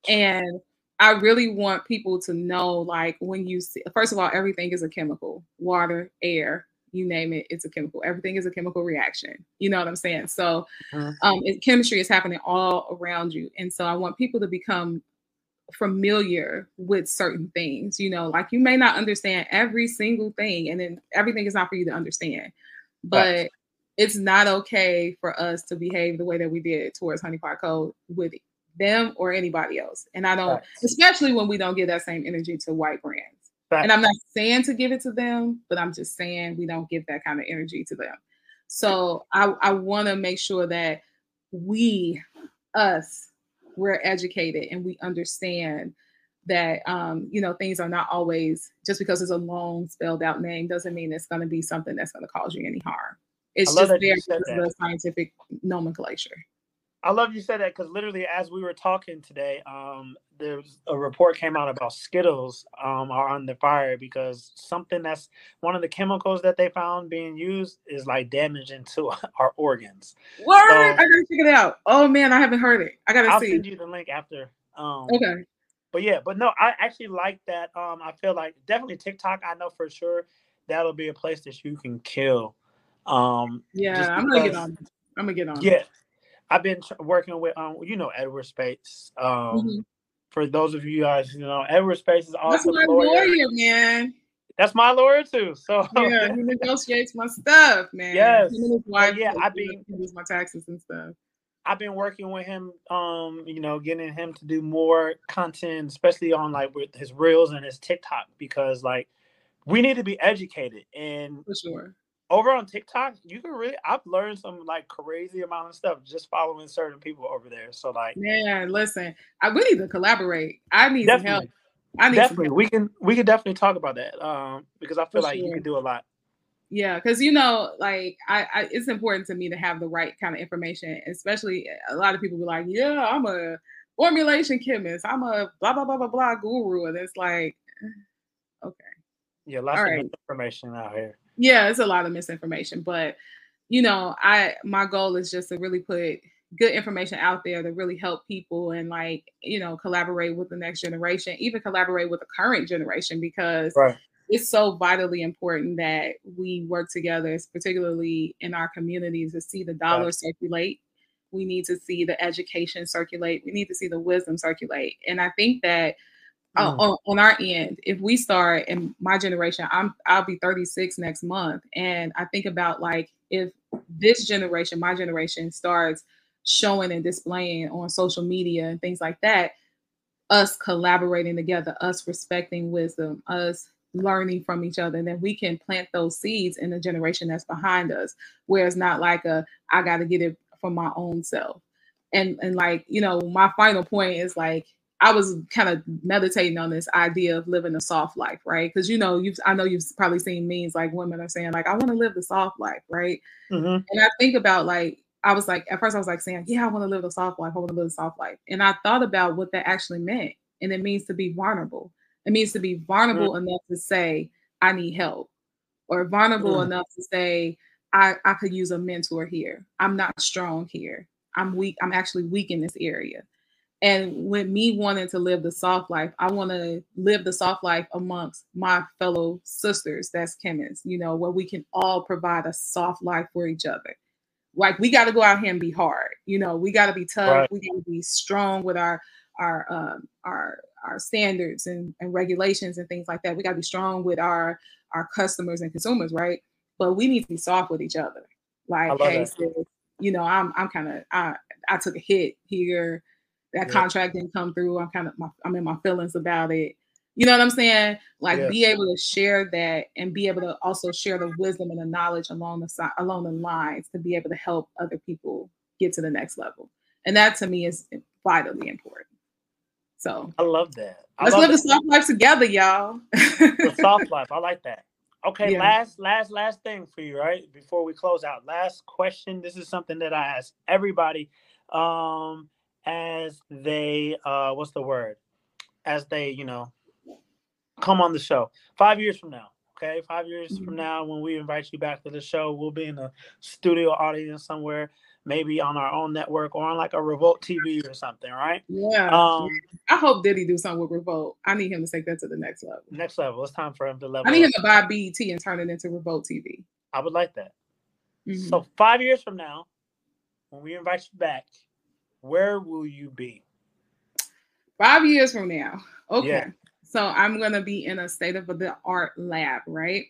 And I really want people to know, like, when you see, first of all, everything is a chemical water, air, you name it, it's a chemical. Everything is a chemical reaction. You know what I'm saying? So, mm-hmm. um, it, chemistry is happening all around you. And so I want people to become familiar with certain things. You know, like you may not understand every single thing, and then everything is not for you to understand. But right. it's not okay for us to behave the way that we did towards Honey Pot Co. with them or anybody else. And I don't, right. especially when we don't give that same energy to white brands. Right. And I'm not saying to give it to them, but I'm just saying we don't give that kind of energy to them. So I, I want to make sure that we, us, we're educated and we understand that um, you know things are not always just because it's a long spelled out name doesn't mean it's going to be something that's going to cause you any harm. It's just there because of the scientific nomenclature. I love you said that because literally as we were talking today, um, there's a report came out about Skittles um, are on the fire because something that's one of the chemicals that they found being used is like damaging to [laughs] our organs. Word! So, I gotta check it out. Oh man, I haven't heard it. I gotta I'll see. send you the link after. Um, okay. But yeah, but no, I actually like that. Um, I feel like definitely TikTok. I know for sure that'll be a place that you can kill. Um, yeah, I'm gonna get on. I'm gonna get on. Yeah, I've been working with um, you know, Edward Spates. Um, mm-hmm. for those of you guys, you know, Edward Spates is awesome. That's my lawyer. lawyer, man. That's my lawyer too. [laughs] So yeah, he negotiates my stuff, man. Yes. Wife, yeah, I've been my taxes and stuff. I've been working with him, um, you know, getting him to do more content, especially on like with his reels and his TikTok, because like we need to be educated and for sure over on TikTok, you can really I've learned some like crazy amount of stuff just following certain people over there. So like Yeah, listen, I we need to collaborate. I need definitely. help. I need definitely we can we can definitely talk about that. Um because I feel For like sure. you can do a lot. Yeah, because you know, like I, I, it's important to me to have the right kind of information, especially a lot of people be like, Yeah, I'm a formulation chemist, I'm a blah blah blah blah blah guru. And it's like okay. Yeah, lots All of right. information out here yeah, it's a lot of misinformation, but you know, I my goal is just to really put good information out there to really help people and like you know collaborate with the next generation even collaborate with the current generation because right. it's so vitally important that we work together particularly in our communities to see the dollar right. circulate we need to see the education circulate we need to see the wisdom circulate and i think that uh, mm. on, on, our end if we start in my generation i'm i'll be 36 next month and i think about like if this generation my generation starts showing and displaying on social media and things like that us collaborating together us respecting wisdom us learning from each other and then we can plant those seeds in the generation that's behind us where it's not like a i got to get it for my own self and and like you know my final point is like I was kind of meditating on this idea of living a soft life, right? Because you know, you've I know you've probably seen memes like women are saying like I want to live the soft life, right? Mm-hmm. And I think about like I was like, at first I was like saying, yeah, I want to live the soft life. I want to live a soft life. And I thought about what that actually meant. And it means to be vulnerable. It means to be vulnerable mm-hmm. enough to say, I need help, or vulnerable mm-hmm. enough to say, I, I could use a mentor here. I'm not strong here. I'm weak. I'm actually weak in this area. And with me wanting to live the soft life, I want to live the soft life amongst my fellow sisters that's chemists, you know, where we can all provide a soft life for each other. Like we got to go out here and be hard you know we got to be tough right. we got to be strong with our our um our our standards and, and regulations and things like that. We got to be strong with our our customers and consumers right? But we need to be soft with each other. Like hey so, you know i'm i'm kind of i i took a hit here that yeah. contract didn't come through i'm kind of i'm in my feelings about it you know what I'm saying? Like yes. be able to share that and be able to also share the wisdom and the knowledge along the side along the lines to be able to help other people get to the next level. And that to me is vitally important. So I love that. I let's live that. the soft life together, y'all. the soft life. I like that. Okay, yeah. last, last, last thing for you, right? Before we close out. Last question. This is something that I ask everybody um as they uh what's the word? As they, you know, come on the show five years from now. Okay, five years mm-hmm. from now, when we invite you back to the show, we'll be in a studio audience somewhere, maybe on our own network or on like a Revolt TV or something, right? Yeah. Um, I hope Diddy do something with Revolt. I need him to take that to the next level. Next level. It's time for him to level. I need him to buy BET and turn it into Revolt TV. I would like that. Mm-hmm. So five years from now, when we invite you back, where will you be? Five years from now. Okay. Yeah. So I'm going to be in a state of the art lab, right?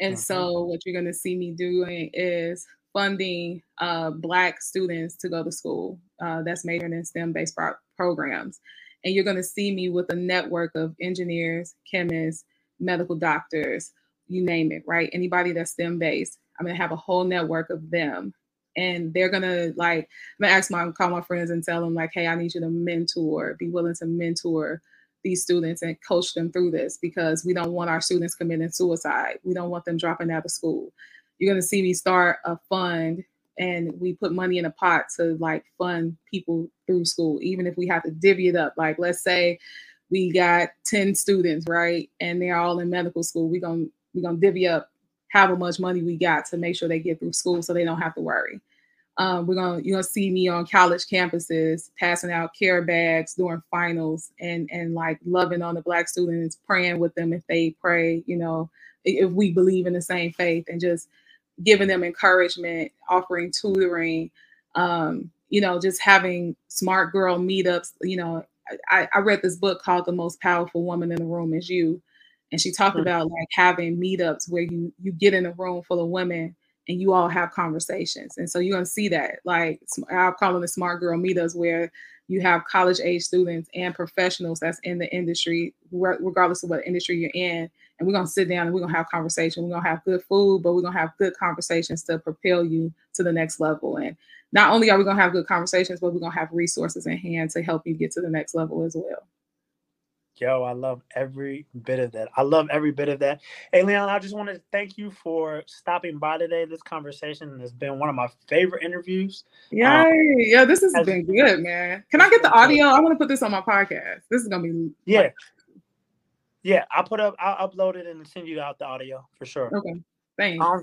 And mm-hmm. so what you're going to see me doing is funding uh, Black students to go to school uh, that's majoring in STEM-based pro- programs. And you're going to see me with a network of engineers, chemists, medical doctors, you name it, right? Anybody that's STEM-based. I'm going to have a whole network of them and they're gonna like I'm gonna ask my call my friends and tell them like, hey, I need you to mentor, be willing to mentor these students and coach them through this because we don't want our students committing suicide. We don't want them dropping out of school. You're to see me start a fund and we put money in a pot to like fund people through school, even if we have to divvy it up. Like, let's say we got 10 students, right? And they're all in medical school. We're to we're gonna divvy up however much money we got to make sure they get through school so they don't have to worry. Um, we're gonna you're gonna see me on college campuses passing out care bags during finals and and like loving on the black students, praying with them if they pray, you know, if we believe in the same faith and just giving them encouragement, offering tutoring, um, you know, just having smart girl meetups. You know, I, I read this book called The Most Powerful Woman in the Room Is You. And she talked mm-hmm. about like having meetups where you you get in a room full of women and you all have conversations. And so you're going to see that. Like I'll call them the smart girl meetups where you have college age students and professionals that's in the industry, regardless of what industry you're in. And we're going to sit down and we're going to have conversation. We're going to have good food, but we're going to have good conversations to propel you to the next level. And not only are we going to have good conversations, but we're going to have resources in hand to help you get to the next level as well. Yo, I love every bit of that. I love every bit of that. Hey, Eliane, I just wanted to thank you for stopping by today. This conversation has been one of my favorite interviews. Yeah, um, yeah, this has been good, man. Can I get the audio? I want to put this on my podcast. This is gonna be yeah, like, yeah. I'll put up, I'll upload it and send you out the audio for sure. Okay, thanks. Um,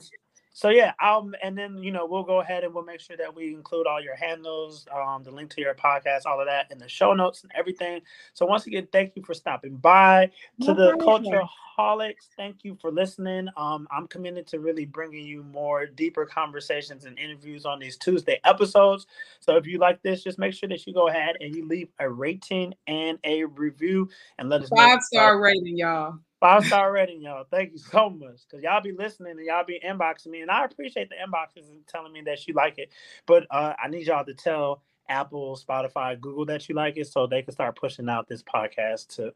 so yeah, um, and then you know we'll go ahead and we'll make sure that we include all your handles, um, the link to your podcast, all of that in the show notes and everything. So once again, thank you for stopping by to the Culture Holics. Thank you for listening. Um, I'm committed to really bringing you more deeper conversations and interviews on these Tuesday episodes. So if you like this, just make sure that you go ahead and you leave a rating and a review and let us five know. star rating, y'all. Five star rating, y'all. Thank you so much. Cause y'all be listening and y'all be inboxing me. And I appreciate the inboxes and telling me that you like it. But uh, I need y'all to tell Apple, Spotify, Google that you like it so they can start pushing out this podcast to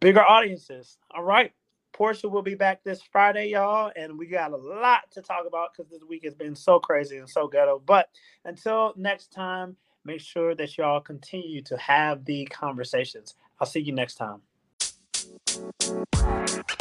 bigger audiences. All right. Portia will be back this Friday, y'all, and we got a lot to talk about because this week has been so crazy and so ghetto. But until next time, make sure that y'all continue to have the conversations. I'll see you next time. Thank you.